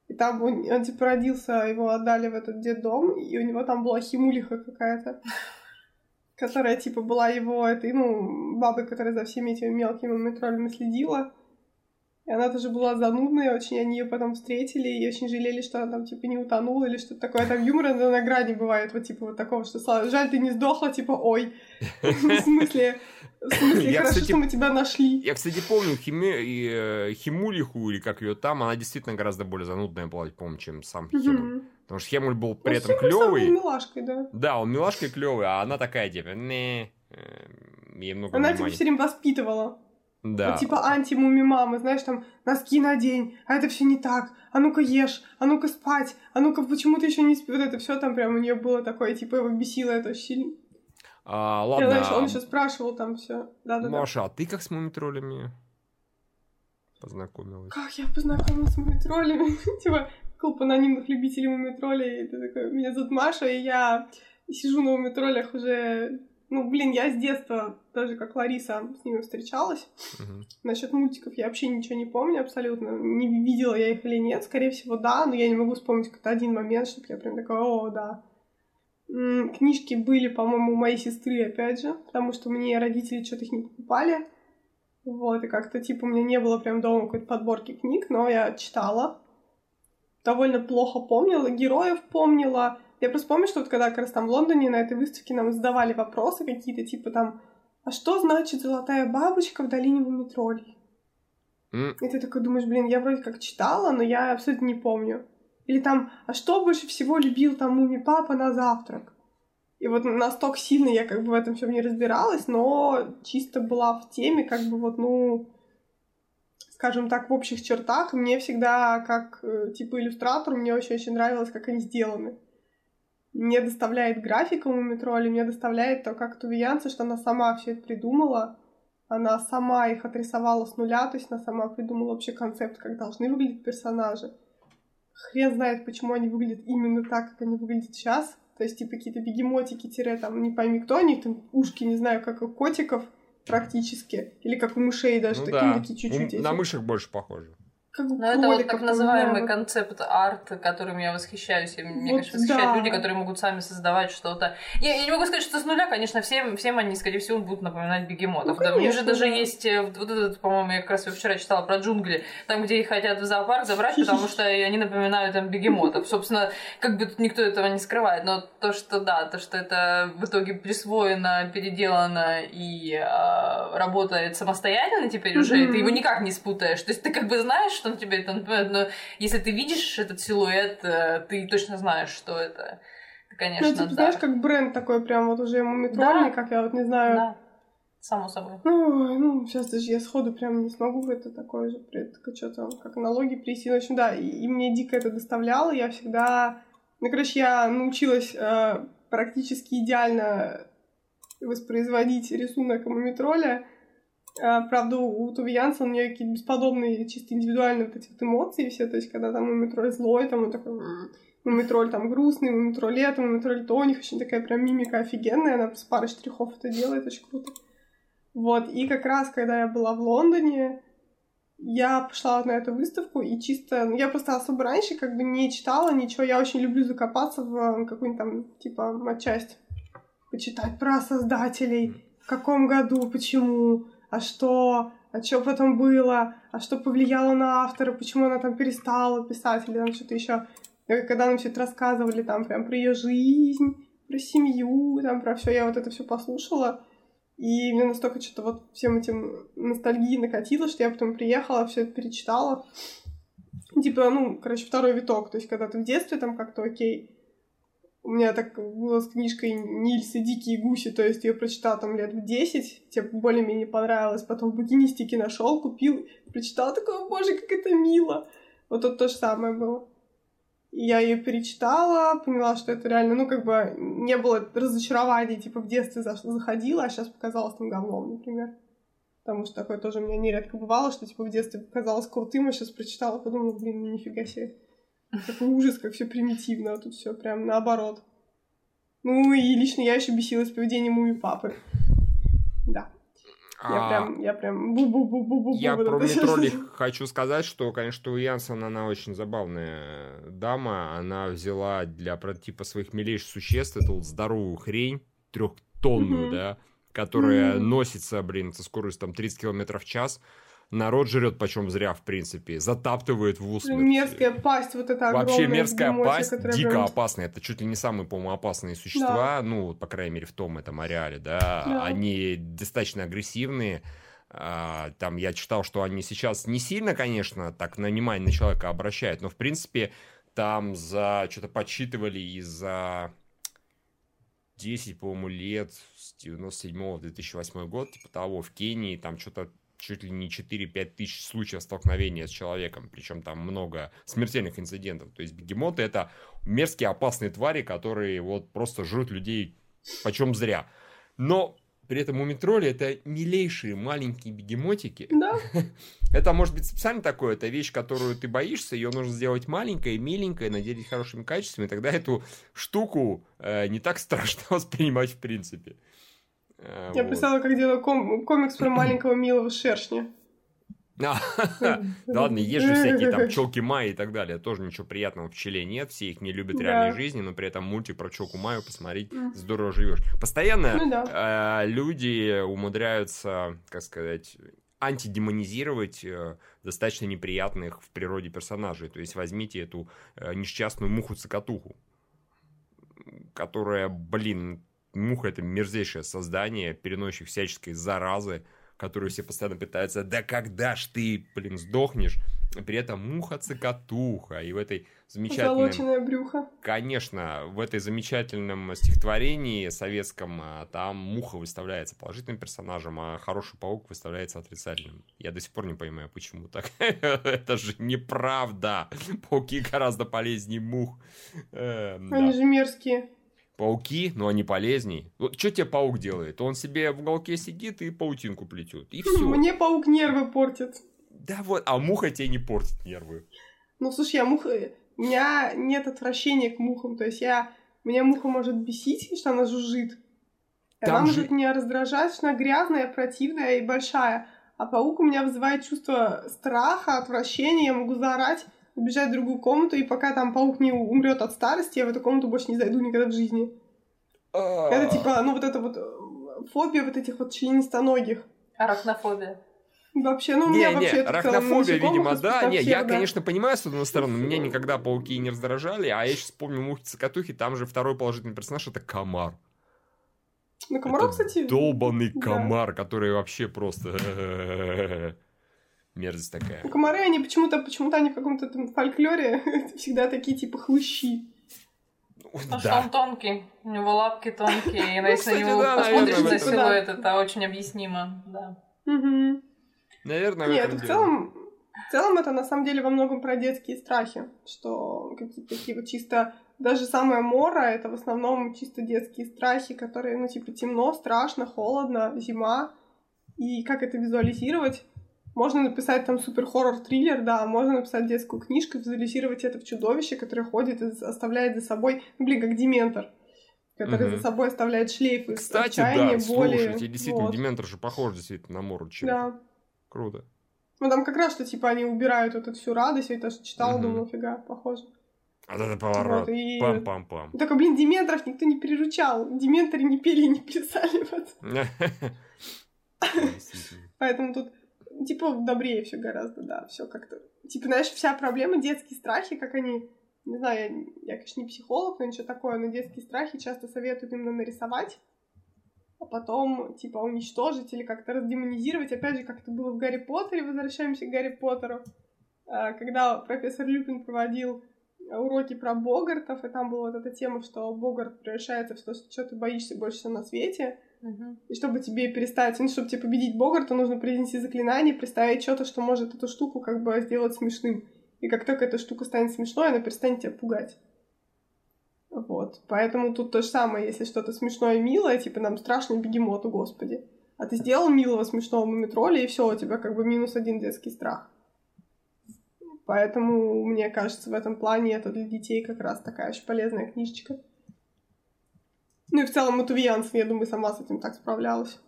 И там он, он, типа родился, его отдали в этот детдом, и у него там была химулиха какая-то, которая типа была его этой, ну, бабой, которая за всеми этими мелкими метролями следила. И она тоже была занудная очень, они ее потом встретили и очень жалели, что она там, типа, не утонула или что-то такое. Там юмор иногда на грани бывает, вот, типа, вот такого, что «Слава, жаль, ты не сдохла, типа, ой. В смысле, в смысле, Я, хорошо, кстати, что мы тебя нашли. Я, кстати, помню Химе- и, э, Химулиху, или как ее там, она действительно гораздо более занудная была, по-моему, чем сам Хемуль. Мгм. Потому что Хемуль был при Ну, этом Химуль сам был клевый. милашкой, да. Да, он милашка и клевый, а она такая, типа, не, э, ей много Она, типа, внимания. все время воспитывала. Да. Вот, типа анти-муми мамы, знаешь, там носки надень, а это все не так, а ну-ка ешь, а ну-ка спать, а ну-ка почему ты еще не спишь, вот это все там прям у нее было такое, типа его бесило это очень сильно. А, ладно, знаешь, он еще спрашивал там все, да-да-да. Маша, а ты как с мумитролями познакомилась? Как я познакомилась с мумитролями? типа, клуб анонимных любителей мумитролей, и ты такой, меня зовут Маша, и я сижу на мумитролях уже, ну, блин, я с детства, даже как Лариса, с ними встречалась. Мгм. Насчет мультиков я вообще ничего не помню абсолютно. Не видела я их или нет. Скорее всего, да, но я не могу вспомнить какой-то один момент, чтобы я прям такая, о, да. М, Книжки были, по-моему, у моей сестры, опять же, потому что мне родители что-то их не покупали. Вот, и как-то, типа, у меня не было прям дома какой-то подборки книг, но я читала. Довольно плохо помнила, героев помнила. Я просто помню, что вот когда как раз там в Лондоне на этой выставке нам задавали вопросы какие-то, типа там, а что значит золотая бабочка в долине Мумитролей? М, И ты такой думаешь, блин, я вроде как читала, но я абсолютно не помню. Или там, а что больше всего любил там Муми Папа на завтрак? И вот настолько сильно я как бы в этом всем не разбиралась, но чисто была в теме, как бы вот, ну, скажем так, в общих чертах. Мне всегда, как э, типа иллюстратору, мне очень-очень нравилось, как они сделаны. Мне доставляет графика Мумитроли, мне доставляет то, как тувиянцы, что она сама все это придумала. Она сама их отрисовала с нуля, то есть она сама придумала вообще концепт, как должны выглядеть персонажи. Хрен знает, почему они выглядят именно так, как они выглядят сейчас. То есть, типа, какие-то бегемотики, тире, там, не пойми кто, у них там ушки, не знаю, как у котиков, практически. Или как у мышей даже, Ну такие да. чуть-чуть. На мышек больше похоже. Как у Ну, это вот так называемый концепт арт, которым я восхищаюсь. И мне, Вот конечно, восхищают да. люди, которые могут сами создавать что-то. Я, я не могу сказать, что с нуля, конечно, всем, всем они, скорее всего, будут напоминать бегемотов. Ну, Да, у них же даже да. есть э, вот этот, по-моему, я как раз вчера читала про джунгли, там, где их хотят в зоопарк забрать, потому что они напоминают там бегемотов. Собственно, как бы тут никто этого не скрывает, но то, что да, то, что это в итоге присвоено, переделано и э, работает самостоятельно теперь уже, ты его никак не спутаешь. То есть ты как бы знаешь, что он тебе это напоминает, но если ты видишь этот силуэт, э, ты точно знаешь, что это. Это, Ну, конечно, типа, да. знаешь, как бренд такой прям вот уже мумитрольный, Да. как я вот не знаю. Да, само собой. Ну, ну, сейчас даже я сходу прям не смогу это такое же, что-то, как аналогии привести. В общем, да, и, и мне дико это доставляло. Я всегда... Ну, короче, я научилась э, практически идеально воспроизводить рисунок мумитроля. Э, правда, у Туви Янсен у нее какие-то бесподобные, чисто индивидуальные вот эти вот эмоции все. То есть, когда там мумитроль злой, там он такой... «М-м». Мумитроль там грустный, мумитроль это, мумитроль то, у них очень такая прям мимика офигенная, она с парой штрихов это делает, очень круто. Вот, и как раз, когда я была в Лондоне, я пошла на эту выставку, и чисто... ну, Я просто особо раньше как бы не читала ничего, я очень люблю закопаться в э, какую-нибудь там, типа, матчасть, почитать про создателей, в каком году, почему, а что, а что потом было, а что повлияло на автора, почему она там перестала писать, или там что-то еще. Когда нам все это рассказывали, там, прям про ее жизнь, про семью, там, про все, я вот это все послушала, и мне настолько что-то вот всем этим ностальгии накатило, что я потом приехала, все это перечитала. Типа, ну, короче, второй виток. То есть, когда ты в детстве там как-то окей. У меня так было с книжкой Нильса «Дикие гуси», то есть я прочитала там лет в 10, тебе более-менее понравилось, потом в букинистике нашел, купил, прочитала, такой, боже, как это мило. Вот тут то же самое было. Я ее перечитала, поняла, что это реально, ну, как бы не было разочарования, типа, в детстве за- заходила, а сейчас показалось там говном, например. Потому что такое тоже у меня нередко бывало, что, типа, в детстве показалось крутым, а сейчас прочитала, подумала, блин, ну, нифига себе. Какой ужас, как все примитивно, а тут все прям наоборот. Ну, и лично я еще бесилась поведением муми папы. Да. Я А, прям, я прям бу-бу-бу-бу-бу. Я вот про. Метроли хочу сказать, что, конечно, у Янсен она очень забавная дама. Она взяла для прототипа своих милейших существ эту вот здоровую хрень, трехтонную, Мгм. да, которая Мгм. носится, блин, со скоростью там 30 километров в час. Народ жрет, почем зря, в принципе, затаптывает в усмерть. Мерзкая пасть, вот эта Вообще огромная мерзкая бегемотья, пасть, дико прям- опасная. Это чуть ли не самые, по-моему, опасные существа, ну, вот, по крайней мере, в том этом ареале, да. Да. Они достаточно агрессивные. А, Там я читал, что они сейчас не сильно, конечно, так на внимание на человека обращают, но, в принципе, там за что-то подсчитывали из-за 10, по-моему, лет с 97 в 2008 год, типа того, в Кении там что-то чуть ли не 4-5 тысяч случаев столкновения с человеком, причем там много смертельных инцидентов. То есть бегемоты это мерзкие опасные твари, которые вот просто жрут людей почем зря. Но при этом мумитроли это милейшие маленькие бегемотики. Да, Это может быть специально такое, это вещь, которую ты боишься, ее нужно сделать маленькой, миленькой, наделить хорошими качествами, тогда эту штуку э, не так страшно воспринимать в принципе. Э, я вот. как делаю ком- комикс про маленького милого шершня. Да ладно, есть же всякие там пчелки Майи и так далее. Тоже ничего приятного в пчеле нет. Все их не любят в реальной жизни, но при этом мультик про пчелку Майю посмотреть здорово живешь. Постоянно Ну э, люди умудряются, как сказать, антидемонизировать э, достаточно неприятных в природе персонажей. То есть возьмите эту несчастную муху-цокотуху, которая, блин, муха это мерзейшее создание, переносящее всяческой заразы, которую все постоянно пытаются, да когда ж ты, блин, сдохнешь? При этом муха-цокотуха, и в этой замечательной... Позолоченное брюхо. Конечно, в этой замечательном стихотворении советском а, там муха выставляется положительным персонажем, а хороший паук выставляется отрицательным. Я до сих пор не понимаю, почему так. Это же неправда. Пауки гораздо полезнее мух. Эм. Они же мерзкие. Пауки, но они полезней. Вот что тебе паук делает? Он себе в уголке сидит и паутинку плетет. И все. Мне паук нервы портит. Да вот, а муха тебе не портит нервы. Ну, слушай, я муха... У меня нет отвращения к мухам. То есть я... Меня муха может бесить, что она жужжит. Она Там же- может меня раздражать, что она грязная, противная и большая. А паук у меня вызывает чувство страха, отвращения, я могу заорать, убежать в другую комнату, и пока там паук не умрет от старости, я в эту комнату больше не зайду никогда в жизни. Это типа, ну вот это вот э, фобия вот этих вот членистоногих. Арахнофобия. Вообще, ну у Не, меня не, вообще это арахнофобия, насекомых видимо, да. Не, я, да. конечно, понимаю, с одной стороны, меня никогда пауки не раздражали, а я сейчас вспомнил мухи-цокотухи, там же второй положительный персонаж — это комар. Ну, комаров, Это кстати, долбанный да. комар, который вообще просто... Мерзость такая. ну, комары, они почему-то, почему-то они в каком-то там фольклоре всегда такие, типа, хлыщи. Потому что Да. он тонкий, у него лапки тонкие, и Ну, если кстати, на него да, посмотришь на это- силуэт, это очень объяснимо, да. Мгм. Наверное, в Нет, этом в дело. целом, в целом это на самом деле во многом про детские страхи, что какие-то такие вот чисто, даже самая мора, это в основном чисто детские страхи, которые, ну, типа, темно, страшно, холодно, зима, и как это визуализировать? Можно написать там супер хоррор-триллер, да, можно написать детскую книжку, визуализировать это в чудовище, которое ходит и оставляет за собой, ну, блин, как Дементор, который Мгм. за собой оставляет шлейф из Кстати, отчаяния, да, боли. слушайте, действительно, вот. Дементор же похож действительно на Мору чем Да. Круто. Ну, там как раз, что, типа, они убирают вот эту всю радость, я тоже читала, Мгм. думала, фига, похоже. Вот это поворот. Вот, и- Пам-пам-пам. Только, блин, Дементоров никто не приручал. Дементоры не пели и не плясали. Вот. Поэтому тут, типа, добрее все гораздо, да, все как-то. Типа, знаешь, вся проблема детские страхи, как они, не знаю, я, я, конечно, не психолог, но ничего такое, но детские страхи часто советуют именно нарисовать, а потом, типа, уничтожить или как-то раздемонизировать. Опять же, как это было в Гарри Поттере, возвращаемся к Гарри Поттеру, А, когда профессор Люпин проводил уроки про Богартов, и там была вот эта тема, что Богарт превращается в то, что ты боишься больше всего на свете, И чтобы тебе перестать, ну, чтобы тебе победить Богарта, нужно произнести заклинание, представить что-то, что может эту штуку как бы сделать смешным. И как только эта штука станет смешной, она перестанет тебя пугать. Вот. Поэтому тут то же самое, если что-то смешное и милое, типа нам страшно бегемоту, господи. А ты сделал милого смешного мумитроля, и все, у тебя как бы минус один детский страх. Поэтому, мне кажется, в этом плане это для детей как раз такая очень полезная книжечка. Ну и в целом Матуви Янсен, я думаю, сама с этим так справлялась.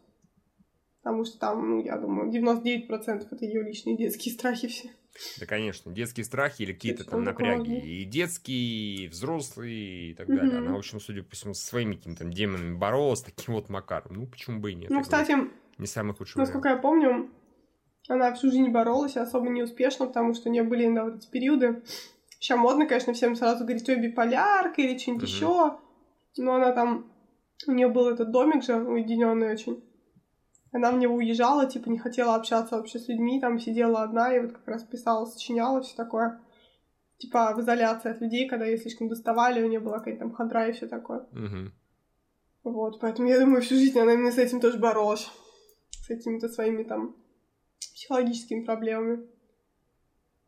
Потому что там, ну, я думаю, 99% это ее личные детские страхи все. Да, конечно, детские страхи или какие-то там напряги. И детские, и взрослые, и так далее. Она, в общем, судя по всему, со своими какими-то демонами боролась таким вот макаром. Ну, почему бы и нет? Ну, кстати, Не самый худший насколько я помню, она всю жизнь боролась, особо неуспешно, потому что у нее были иногда вот эти периоды. Сейчас модно, конечно, всем сразу говорить, ой, биполярка или что-нибудь Мгм. еще. Но она там, у нее был этот домик же уединенный очень. Она в него уезжала, типа, не хотела общаться вообще с людьми, там сидела одна, и вот как раз писала, сочиняла, все такое. Типа, в изоляции от людей, когда ее слишком доставали, у нее была какая-то там хандра и все такое. Мгм. Вот, поэтому я думаю, всю жизнь она именно с этим тоже боролась. С какими-то своими там психологическими проблемами.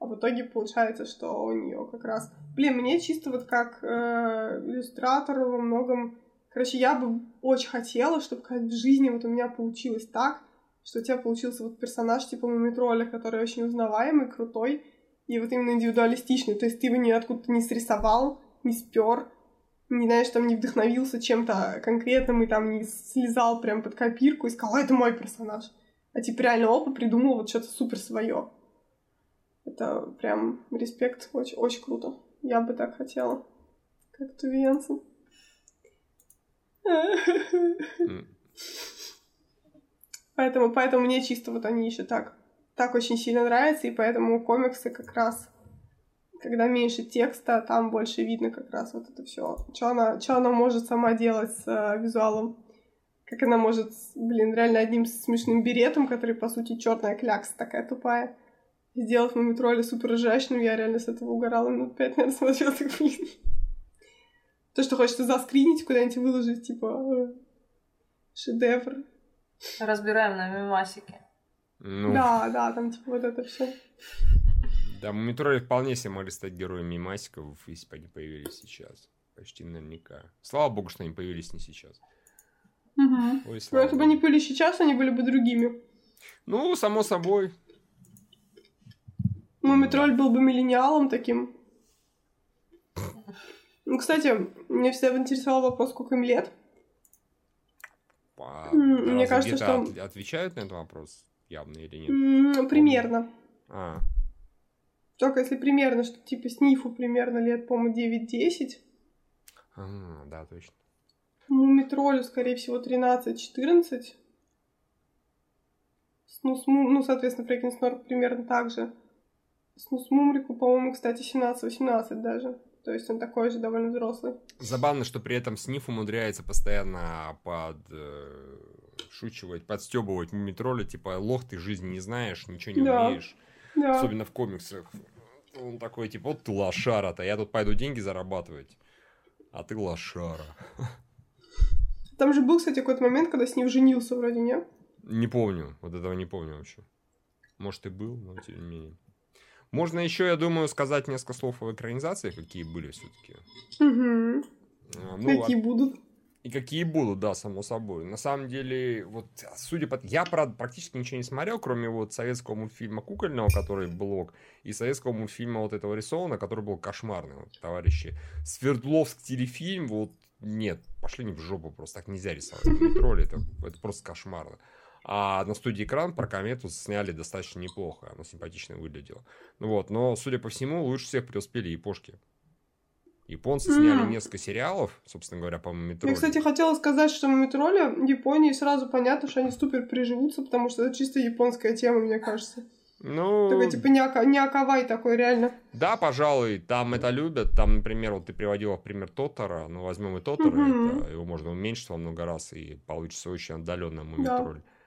А в итоге получается, что у нее как раз... Блин, мне чисто вот как э, иллюстратору во многом... Короче, я бы очень хотела, чтобы как в жизни вот у меня получилось так, что у тебя получился вот персонаж типа Мумитроля, который очень узнаваемый, крутой, и вот именно индивидуалистичный. То есть ты его ниоткуда не срисовал, не спер, не, знаешь, там не вдохновился чем-то конкретным и там не слезал прям под копирку и сказал, «А, это мой персонаж. А типа реально опа придумал вот что-то супер свое. Это прям респект, очень, очень круто. Я бы так хотела. Как Туви Янсен. М. Поэтому, поэтому мне чисто вот они еще так, так очень сильно нравятся, и поэтому комиксы как раз, когда меньше текста, там больше видно как раз вот это все, что она, что она может сама делать с э, визуалом, как она может, блин, реально одним смешным беретом, который по сути черная клякса такая тупая, сделать мумитроля супер ржачным, я реально с этого угорала минут пять, наверное, смотрела, так, блин. То, что хочется заскринить, куда-нибудь выложить, типа, э, шедевр. Разбираем на мемасики. Ну, Да, да, там типа вот это все. Да, мумитроли вполне себе могли стать героями масиков, если бы они появились сейчас. Почти наверняка. Слава богу, что они появились не сейчас. Угу. Ой, Но слава если бы они были сейчас, они были бы другими. Ну, само собой. Мумитроль был бы миллениалом таким. Ну, кстати, меня всегда интересовал вопрос, сколько им лет. А мне кажется, что- от- отвечают на этот вопрос явно или нет? Примерно. А, Только если примерно, что типа снифу примерно лет, по-моему, 9-10. а, да, точно. Мумитролю, скорее всего, 13-14. Ну, с ну, соответственно, Фрекенснорк примерно так же. Ну, с Мумрику, по-моему, кстати, 17-18 даже. То есть он такой же довольно взрослый. Забавно, что при этом Сниф умудряется постоянно под э, шучивать, подстебывать мумитроля, типа, лох, ты жизни не знаешь, ничего не Да. умеешь. Да. Особенно в комиксах. Он такой, типа, вот ты лошара-то, я тут пойду деньги зарабатывать, а ты лошара. Там же был, кстати, какой-то момент, когда с ним женился вроде, не? Не помню, вот этого не помню вообще. Может и был, но тем не менее. Можно еще, я думаю, сказать несколько слов о экранизации, какие были все-таки. Угу. Какие будут? И какие будут, да, само собой. На самом деле, вот, судя по... Я, правда, практически ничего не смотрел, кроме вот советского мультфильма «Кукольного», который блок, и советского мультфильма вот этого рисована, который был кошмарный, вот, товарищи. Свердловск телефильм, вот, нет, пошли не в жопу просто, так нельзя рисовать. Тролли, это, это просто кошмарно. А на студии «Экран» про комету сняли достаточно неплохо, она симпатично выглядела. Ну вот, но, судя по всему, лучше всех преуспели япошки. Японцы сняли несколько сериалов, собственно говоря, по Я, Мумитролю. кстати, хотела сказать, что Мумитроли в Японии сразу понятно, что они супер приживутся, потому что это чисто японская тема, мне кажется. Ну, Такой, типа, не, ака- не акавай такой, реально. да, пожалуй, там это любят. Там, например, вот ты приводила в пример Тотора. Ну, возьмем и Тотора. Мгм. это его можно уменьшить во много раз, и получится очень отдаленный мумитроль. А,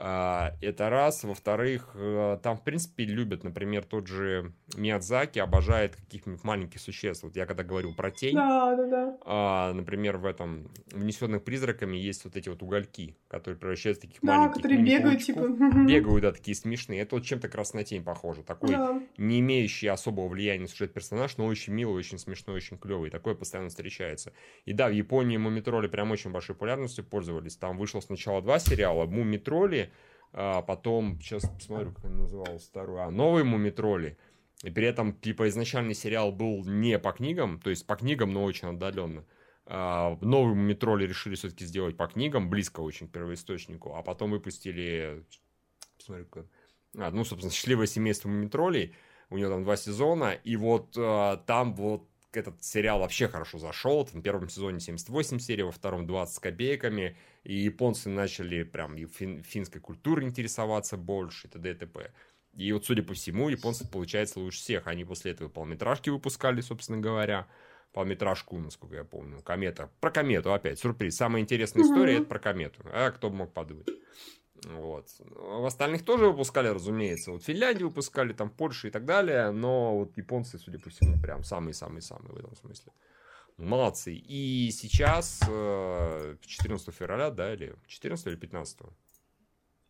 это раз. Во-вторых, э, там, в принципе, любят, например, тот же Миядзаки обожает каких-нибудь маленьких существ. Вот я когда говорил про тень, Да, да, да. а, например, в этом «Внесенных призраками» есть вот эти вот угольки, которые превращаются в таких Да, маленьких которые бегают, типа. Бегают, да, такие смешные. Это вот чем-то как раз на тень похоже. Такой Да. не имеющий особого влияния на сюжет персонаж, но очень милый, очень смешной, очень клевый. Такое постоянно встречается. И да, в Японии Мумитроли прям очень большой популярностью пользовались. Там вышло сначала два сериала. Мумитроли, а потом, сейчас посмотрю, как они называлась вторую. А, новые Мумитроли. И при этом, типа, изначальный сериал был не по книгам, то есть по книгам, но очень отдаленно. А, новый Мумитроли решили все-таки сделать по книгам, близко очень к первоисточнику, а потом выпустили, посмотрю, как... А, ну, собственно, «Счастливое семейство Мумитролей», у него там два сезона, и вот а, там вот этот сериал вообще хорошо зашел. В первом сезоне 78 серий, во втором 20 с копейками. И японцы начали прям и фин- финской культурой интересоваться больше, и т.д. и т.п. И вот, судя по всему, японцы, получается, лучше всех. Они после этого полметражки выпускали, собственно говоря. Полметражку, насколько я помню. Комета. Про комету опять. Сюрприз. Самая интересная история это про комету. А кто бы мог подумать. Вот. В остальных тоже выпускали, разумеется. Вот в Финляндии выпускали, там в Польше и так далее. Но вот японцы, судя по всему, прям самые-самые-самые в этом смысле. Молодцы. И сейчас, э, 14 февраля, да, или 14 или 15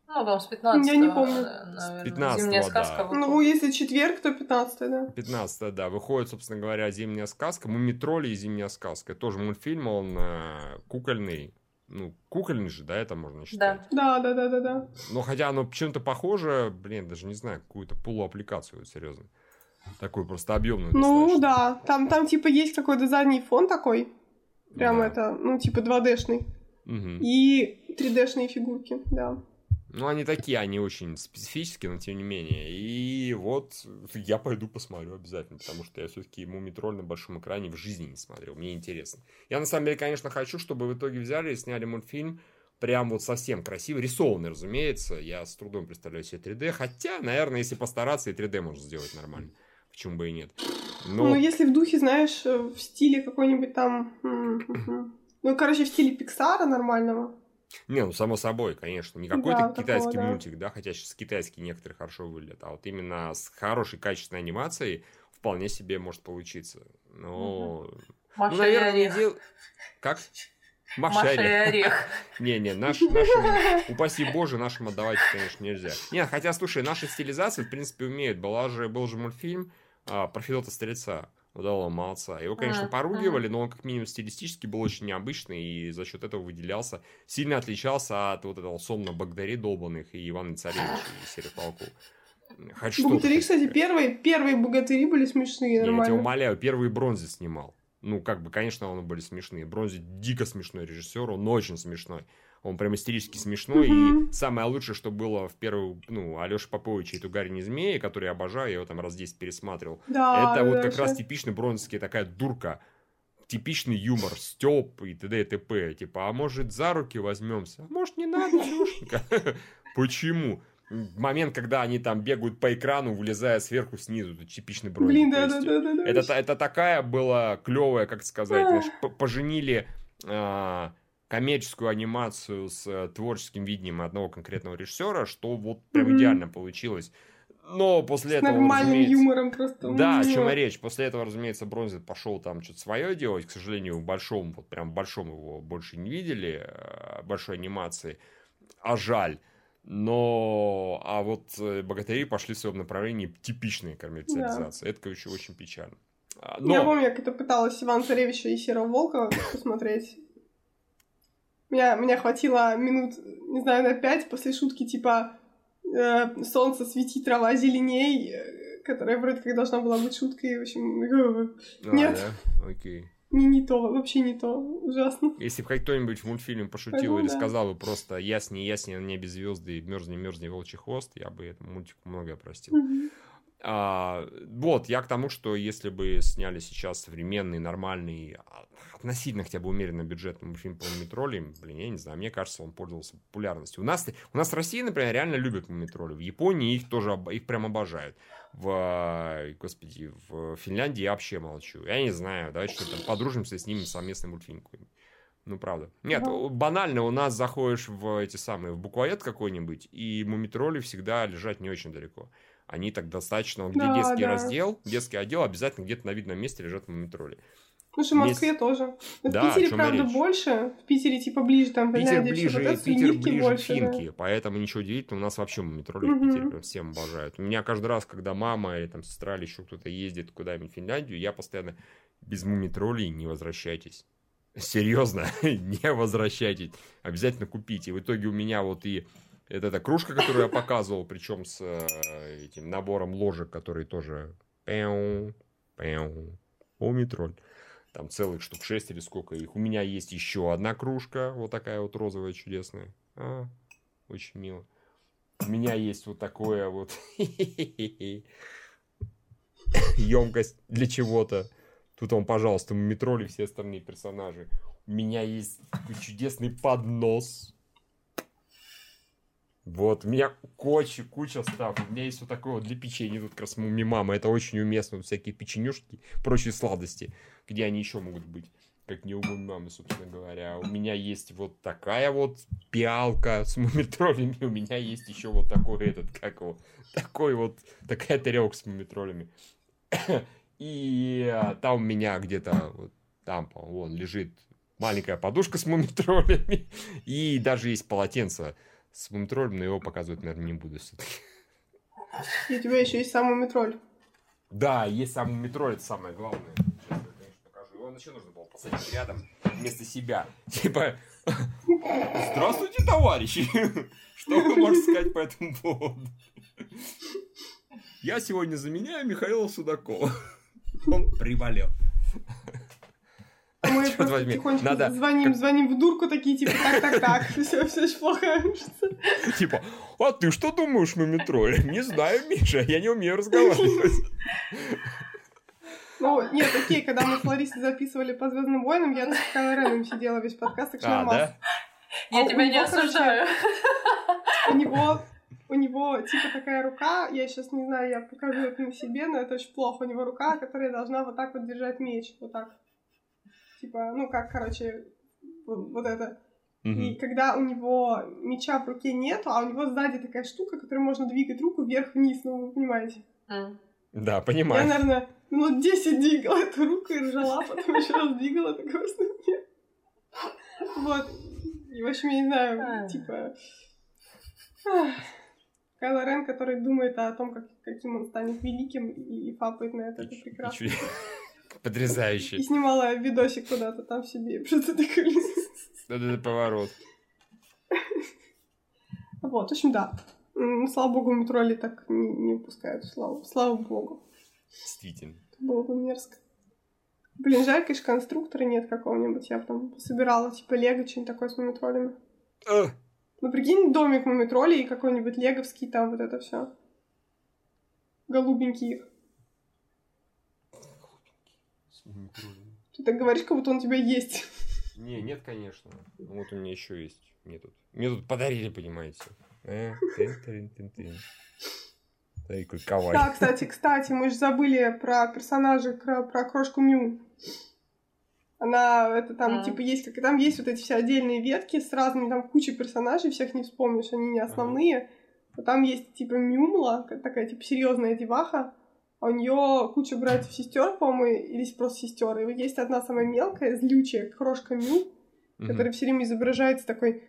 Ну, там с 15 Я не помню. наверное, 15-го, Зимняя да. сказка. выходит. Ну, если четверг, то 15 да. 15 да, выходит, собственно говоря, «Зимняя сказка», «Мумитроли» и «Зимняя сказка». Тоже мультфильм, он э, кукольный. Ну, кукольный же, да, это можно считать. Да, да, да, да, да. Но хотя оно чем-то похоже, блин, даже не знаю, какую-то полуаппликацию, вот, серьезно. Такую просто объемную Ну, достаточно. да. Там, там, типа, есть какой-то задний фон такой. Прям Да. это, ну, типа, 2D-шный. Мгм. И 3D-шные фигурки, да. Ну, они такие, они очень специфические, но тем не менее. И вот я пойду посмотрю обязательно, потому что я все-таки Мумитроль на большом экране в жизни не смотрел. Мне интересно. Я на самом деле, конечно, хочу, чтобы в итоге взяли и сняли мультфильм прям вот совсем красивый, рисованный, разумеется. Я с трудом представляю себе 3D, хотя, наверное, если постараться, и 3D можно сделать нормально. Почему бы и нет. Но Ну, если в духе, знаешь, э, в стиле какой-нибудь там... Ну, короче, в стиле Пиксара нормального. Не, ну само собой, конечно. Не какой-то Да, китайский такого, да. мультик, да, хотя сейчас китайские некоторые хорошо выглядят, а вот именно с хорошей качественной анимацией вполне себе может получиться. Но, Маша ну, наверное, не дел... Как? Маша, Маша и орех. Не-не, наш, нашим, упаси боже, нашим отдавать, конечно, нельзя. Не, хотя, слушай, наши стилизации, в принципе, умеют. Была же, был же мультфильм а, про Федота Стрельца, удалого молодца. Его, конечно, Ага, поругивали, но он как минимум стилистически был очень необычный и за счет этого выделялся. Сильно отличался от вот этого сонно Богдари долбанных и Ивана Царевича и Серых Волков. Хоть что-то, Богатыри, кстати, первые, первые богатыри были смешные, Я тебя нормально. умоляю, первый бронзы снимал. Ну, как бы, конечно, он были смешные. Бронзи дико смешной режиссер, он очень смешной. Он прям истерически смешной. Мгм. И самое лучшее, что было в первую, ну, Алеша Попович и Тугарин не змеи, который я обожаю, я его там раз 10 пересматривал. Да, это вот да, как раз типичный бронзовский такая дурка. Типичный юмор, стёб и т.д. и т.п. Типа, а может за руки возьмемся? А может не надо, Алешенька? Почему? Момент, когда они там бегают по экрану, вылезая сверху снизу, это типичный бронзовый. Блин, да, да, да, да, да. это, это такая была клевая, как сказать, знаешь, поженили а, коммерческую анимацию с э, творческим видением одного конкретного режиссера, что вот прям Мгм. идеально получилось. Но после С этого, нормальным разумеется- юмором просто. да, о чем и речь. После этого, разумеется, Бронзит пошел там что-то свое делать. К сожалению, в большом, вот прям в большом его больше не видели, э, большой анимации. А жаль. Но, а вот э, богатыри пошли в своем направлении типичной коммерциализации. Это, короче, очень печально. А, Я Но, помню, как это пыталась Иван Царевича и Серого Волка посмотреть. Меня, меня хватило минут, не знаю, на пять после шутки типа э, «Солнце светит, трава зеленей», э, которая вроде как должна была быть шуткой. В общем, э, А, нет. да? Окей. не, не то, вообще не то. Ужасно. Если бы кто-нибудь в мультфильме пошутил Поэтому или да. сказал бы просто «Ясни, ясни на небе звезды, мерзни, мерзни волчий хвост», я бы этому мультику многое простил. Мгм. А, вот, я к тому, что если бы сняли сейчас современный, нормальный, а, относительно хотя бы умеренно бюджетный мультфильм по Мумитролям, блин, я не знаю, мне кажется, он пользовался популярностью. У нас, у нас в России, например, реально любят Мумитроли. В Японии их тоже, их прям обожают. В, господи, в Финляндии я вообще молчу. Я не знаю, давайте что там, подружимся и снимем совместный мультфильм какой-нибудь. Ну, правда. Нет, Да. банально, у нас заходишь в эти самые, в буквоед какой-нибудь, и мумитроли всегда лежат не очень далеко. Они так достаточно, вот где Да, детский да. раздел, детский отдел, обязательно где-то на видном месте лежат мумитроли. Слушай, в Москве тоже. Но Да, в Питере, правда, речь. больше. В Питере, типа, ближе, там, Питер ближе, вот Питер ближе больше, к да. Поэтому ничего удивительного, у нас вообще мумитроли в Мгм. Питере прям всем обожают. У меня каждый раз, когда мама или там сестра или еще кто-то ездит куда-нибудь в Финляндию, я постоянно без мумитролей не возвращайтесь. Серьезно, не возвращайтесь. Обязательно купите. И в итоге у меня вот и это эта кружка, которую я показывал, причем с э, этим набором ложек, который тоже пяу, пяу, мумитроль. Там целых штук 6 или сколько их. У меня есть еще одна кружка, вот такая вот розовая чудесная. А, очень мило. У меня есть вот такое вот емкость для чего-то. Тут он, пожалуйста, метроли все остальные персонажи. У меня есть чудесный поднос. Вот, у меня куча, куча став. У меня есть вот такое вот для печенья. Тут как раз муми мама. Это очень уместно. Вот всякие печенюшки, прочие сладости. Где они еще могут быть? Как не у мамы, собственно говоря. У меня есть вот такая вот пиалка с мумитролями. У меня есть еще вот такой этот, как его, такой вот, такая тарелка с мумитролями. И а, там у меня где-то вот там, вон лежит маленькая подушка с мумитролями. И даже есть полотенце с мумитролем, но его показывать, наверное, не буду все-таки. И у тебя еще есть самый метроль. Да, есть сам мумитроль, это самое главное. Сейчас я, конечно, покажу. Его еще нужно было посадить рядом вместо себя. Типа, здравствуйте, товарищи! Что вы можете сказать по этому поводу? Я сегодня заменяю Михаила Судакова. Он приболел. Мы Чёрт просто возьми, тихонечко надо- звоним, звоним в дурку, такие, типа, так-так-так, все, все очень плохо. Типа, а ты что думаешь, мумитроль? Не знаю, Миша, я не умею разговаривать. Ну, нет, окей, когда мы с Ларисой записывали по Звездным войнам, я с Кайло Реном сидела весь подкаст, так что А, нормально. да? Я А тебя не него, короче, осуждаю. У него, у него, типа, такая рука, я сейчас не знаю, я покажу это на себе, но это очень плохо. У него рука, которая должна вот так вот держать меч, вот так. Типа, ну, как, короче, вот, это. И Мгм. когда у него меча в руке нету, а у него сзади такая штука, которой можно двигать руку вверх-вниз, ну, вы понимаете. М. Да, Я, понимаю. наверное, минут 10 двигала эту руку и ржала, потом еще раз двигала, что нет. Вот. И, в общем, я не знаю, А. типа... Кайло Рен, который думает о том, как, каким он станет великим, и, и фапает на это, это И прекрасно. Потрясающе. И снимала видосик куда-то там себе, что-то такое. Это поворот. Вот, в общем, да. Слава богу, метроли так не, не выпускают. Слава, слава богу. Действительно. Это было бы мерзко. Блин, жаль, конечно, конструктора нет какого-нибудь. Я бы там собирала, типа, лего, что-нибудь такое с мумитролями. Э, Ну, прикинь, домик мумитролей и какой-нибудь леговский там вот это все. Голубенький их. с мумитролями. Ты так говоришь, как будто он у тебя есть. Не, нет, конечно. Ну, Вот у меня еще есть. Мне тут, мне тут подарили, понимаете. Э, тын-тын-тын-тын. Такой кавай. Да, кстати, кстати, мы же забыли про персонажа, про, про крошку Мю. Она, это там, А. типа, есть, как там есть вот эти все отдельные ветки с разными, там, кучей персонажей, всех не вспомнишь, они не основные. Но там есть, типа, Мюмла, ка- такая, типа, серьезная деваха, у нее куча братьев сестер, по-моему, или просто сестер. И вот есть одна самая мелкая, злючая, крошка Мю, Мгм. который все время изображается такой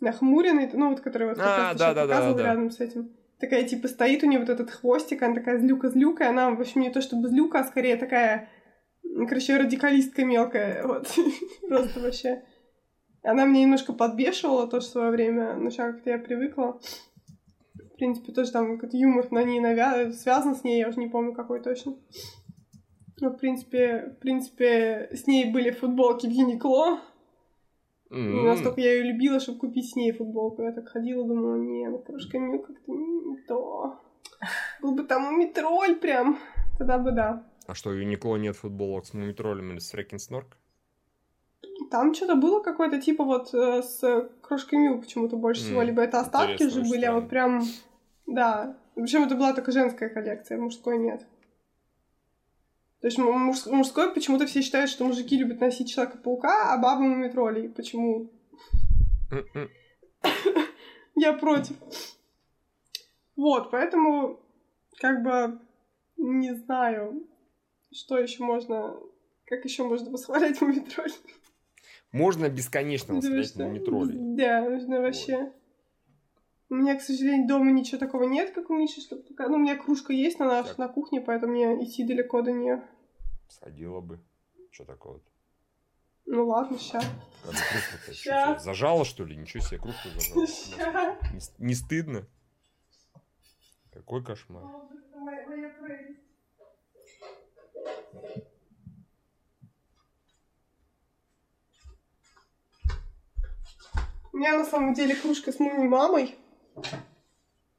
нахмуренный, ну вот который вот как А, раз да, да, да, показывал да, да. рядом с этим. Такая типа стоит у нее вот этот хвостик, она такая злюка-злюка, она, в общем, не то чтобы злюка, а скорее такая, короче, радикалистка мелкая, вот, просто вообще. Она меня немножко подбешивала тоже в свое время, но сейчас как-то я привыкла. В принципе, тоже там какой-то юмор на ней навя... связан с ней, я уже не помню какой точно. Но, в принципе, в принципе, с ней были футболки в Юникло, М. настолько я ее любила, чтобы купить с ней футболку. Я так ходила, думала, не, ну крошка Мю как-то не то. Был бы там метроль прям, тогда бы да. А что, у Юникло нет футболок с мумитролем или с Фрэкин Снорк? Там что-то было какое-то типа вот э, с крошкой Мю почему-то больше всего. М, Либо это остатки же были, а вот прям, да. Причем это была только женская коллекция, мужской нет. То есть му- муж- мужской почему-то все считают, что мужики любят носить Человека-паука, а бабы мумитролей. Почему? М-м. Я против. Вот, поэтому, как бы, не знаю, что еще можно, как еще можно восхвалять мумитроль. Можно бесконечно восхвалять мумитролей. Да, нужно вообще. У меня, к сожалению, дома ничего такого нет, как у Миши, чтобы пока... Ну, у меня кружка есть на, наш, Так. на кухне, поэтому мне идти далеко до нее. Сходила бы. Что такое? Ну ладно, ща. Чё Ща. Зажала, что ли? Ничего себе, кружку зажала. Ща. Не, не стыдно? Какой кошмар. У меня на самом деле кружка с муми мамой.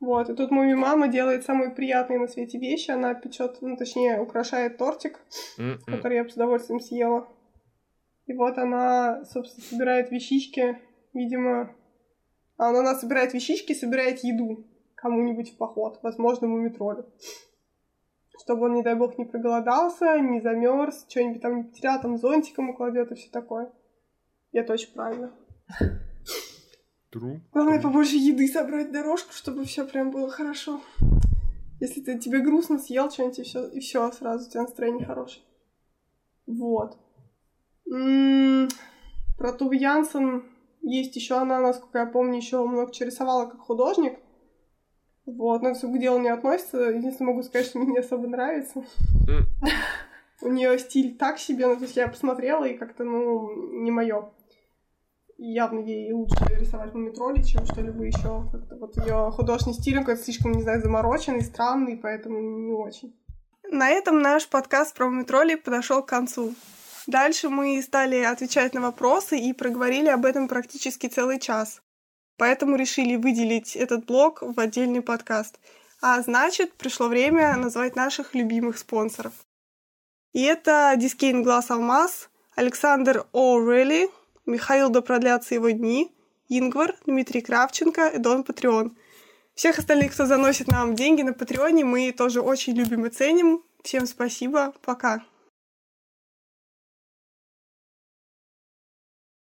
Вот, и тут муми мама делает самые приятные на свете вещи. Она печет, ну точнее, украшает тортик, М-м. который я бы с удовольствием съела. И вот она, собственно, собирает вещички, видимо... А она, она собирает вещички, собирает еду кому-нибудь в поход, возможно, мумитролю. Чтобы он, не дай бог, не проголодался, не замерз, что-нибудь там не потерял, там зонтиком укладет и все такое. И это очень правильно. True. Главное True. побольше еды собрать дорожку, чтобы все прям было хорошо. Если ты тебе грустно съел что-нибудь и все, и все, сразу у тебя настроение хорошее. Вот. М, Про Туву Янсен есть еще она, насколько я помню, еще много чего рисовала как художник. Вот, но это всё к делу не относится. Единственное, могу сказать, что мне не особо нравится. У нее стиль так себе, ну, то есть я посмотрела, и как-то, ну, не мое. Явно ей лучше рисовать мумитроли, чем что-либо еще. Как-то вот ее художественный стиль какой-то слишком, не знаю, замороченный, странный, поэтому не очень. На этом наш подкаст про мумитролей подошел к концу. Дальше мы стали отвечать на вопросы и проговорили об этом практически целый час. Поэтому решили выделить этот блок в отдельный подкаст. А значит, пришло время назвать наших любимых спонсоров. И это Дискейн Глаз Алмаз, Александр О'Релли, Михаил да его дни, Ингвар, Дмитрий Кравченко и Дон Патреон. Всех остальных, кто заносит нам деньги на Патреоне, мы тоже очень любим и ценим. Всем спасибо. Пока.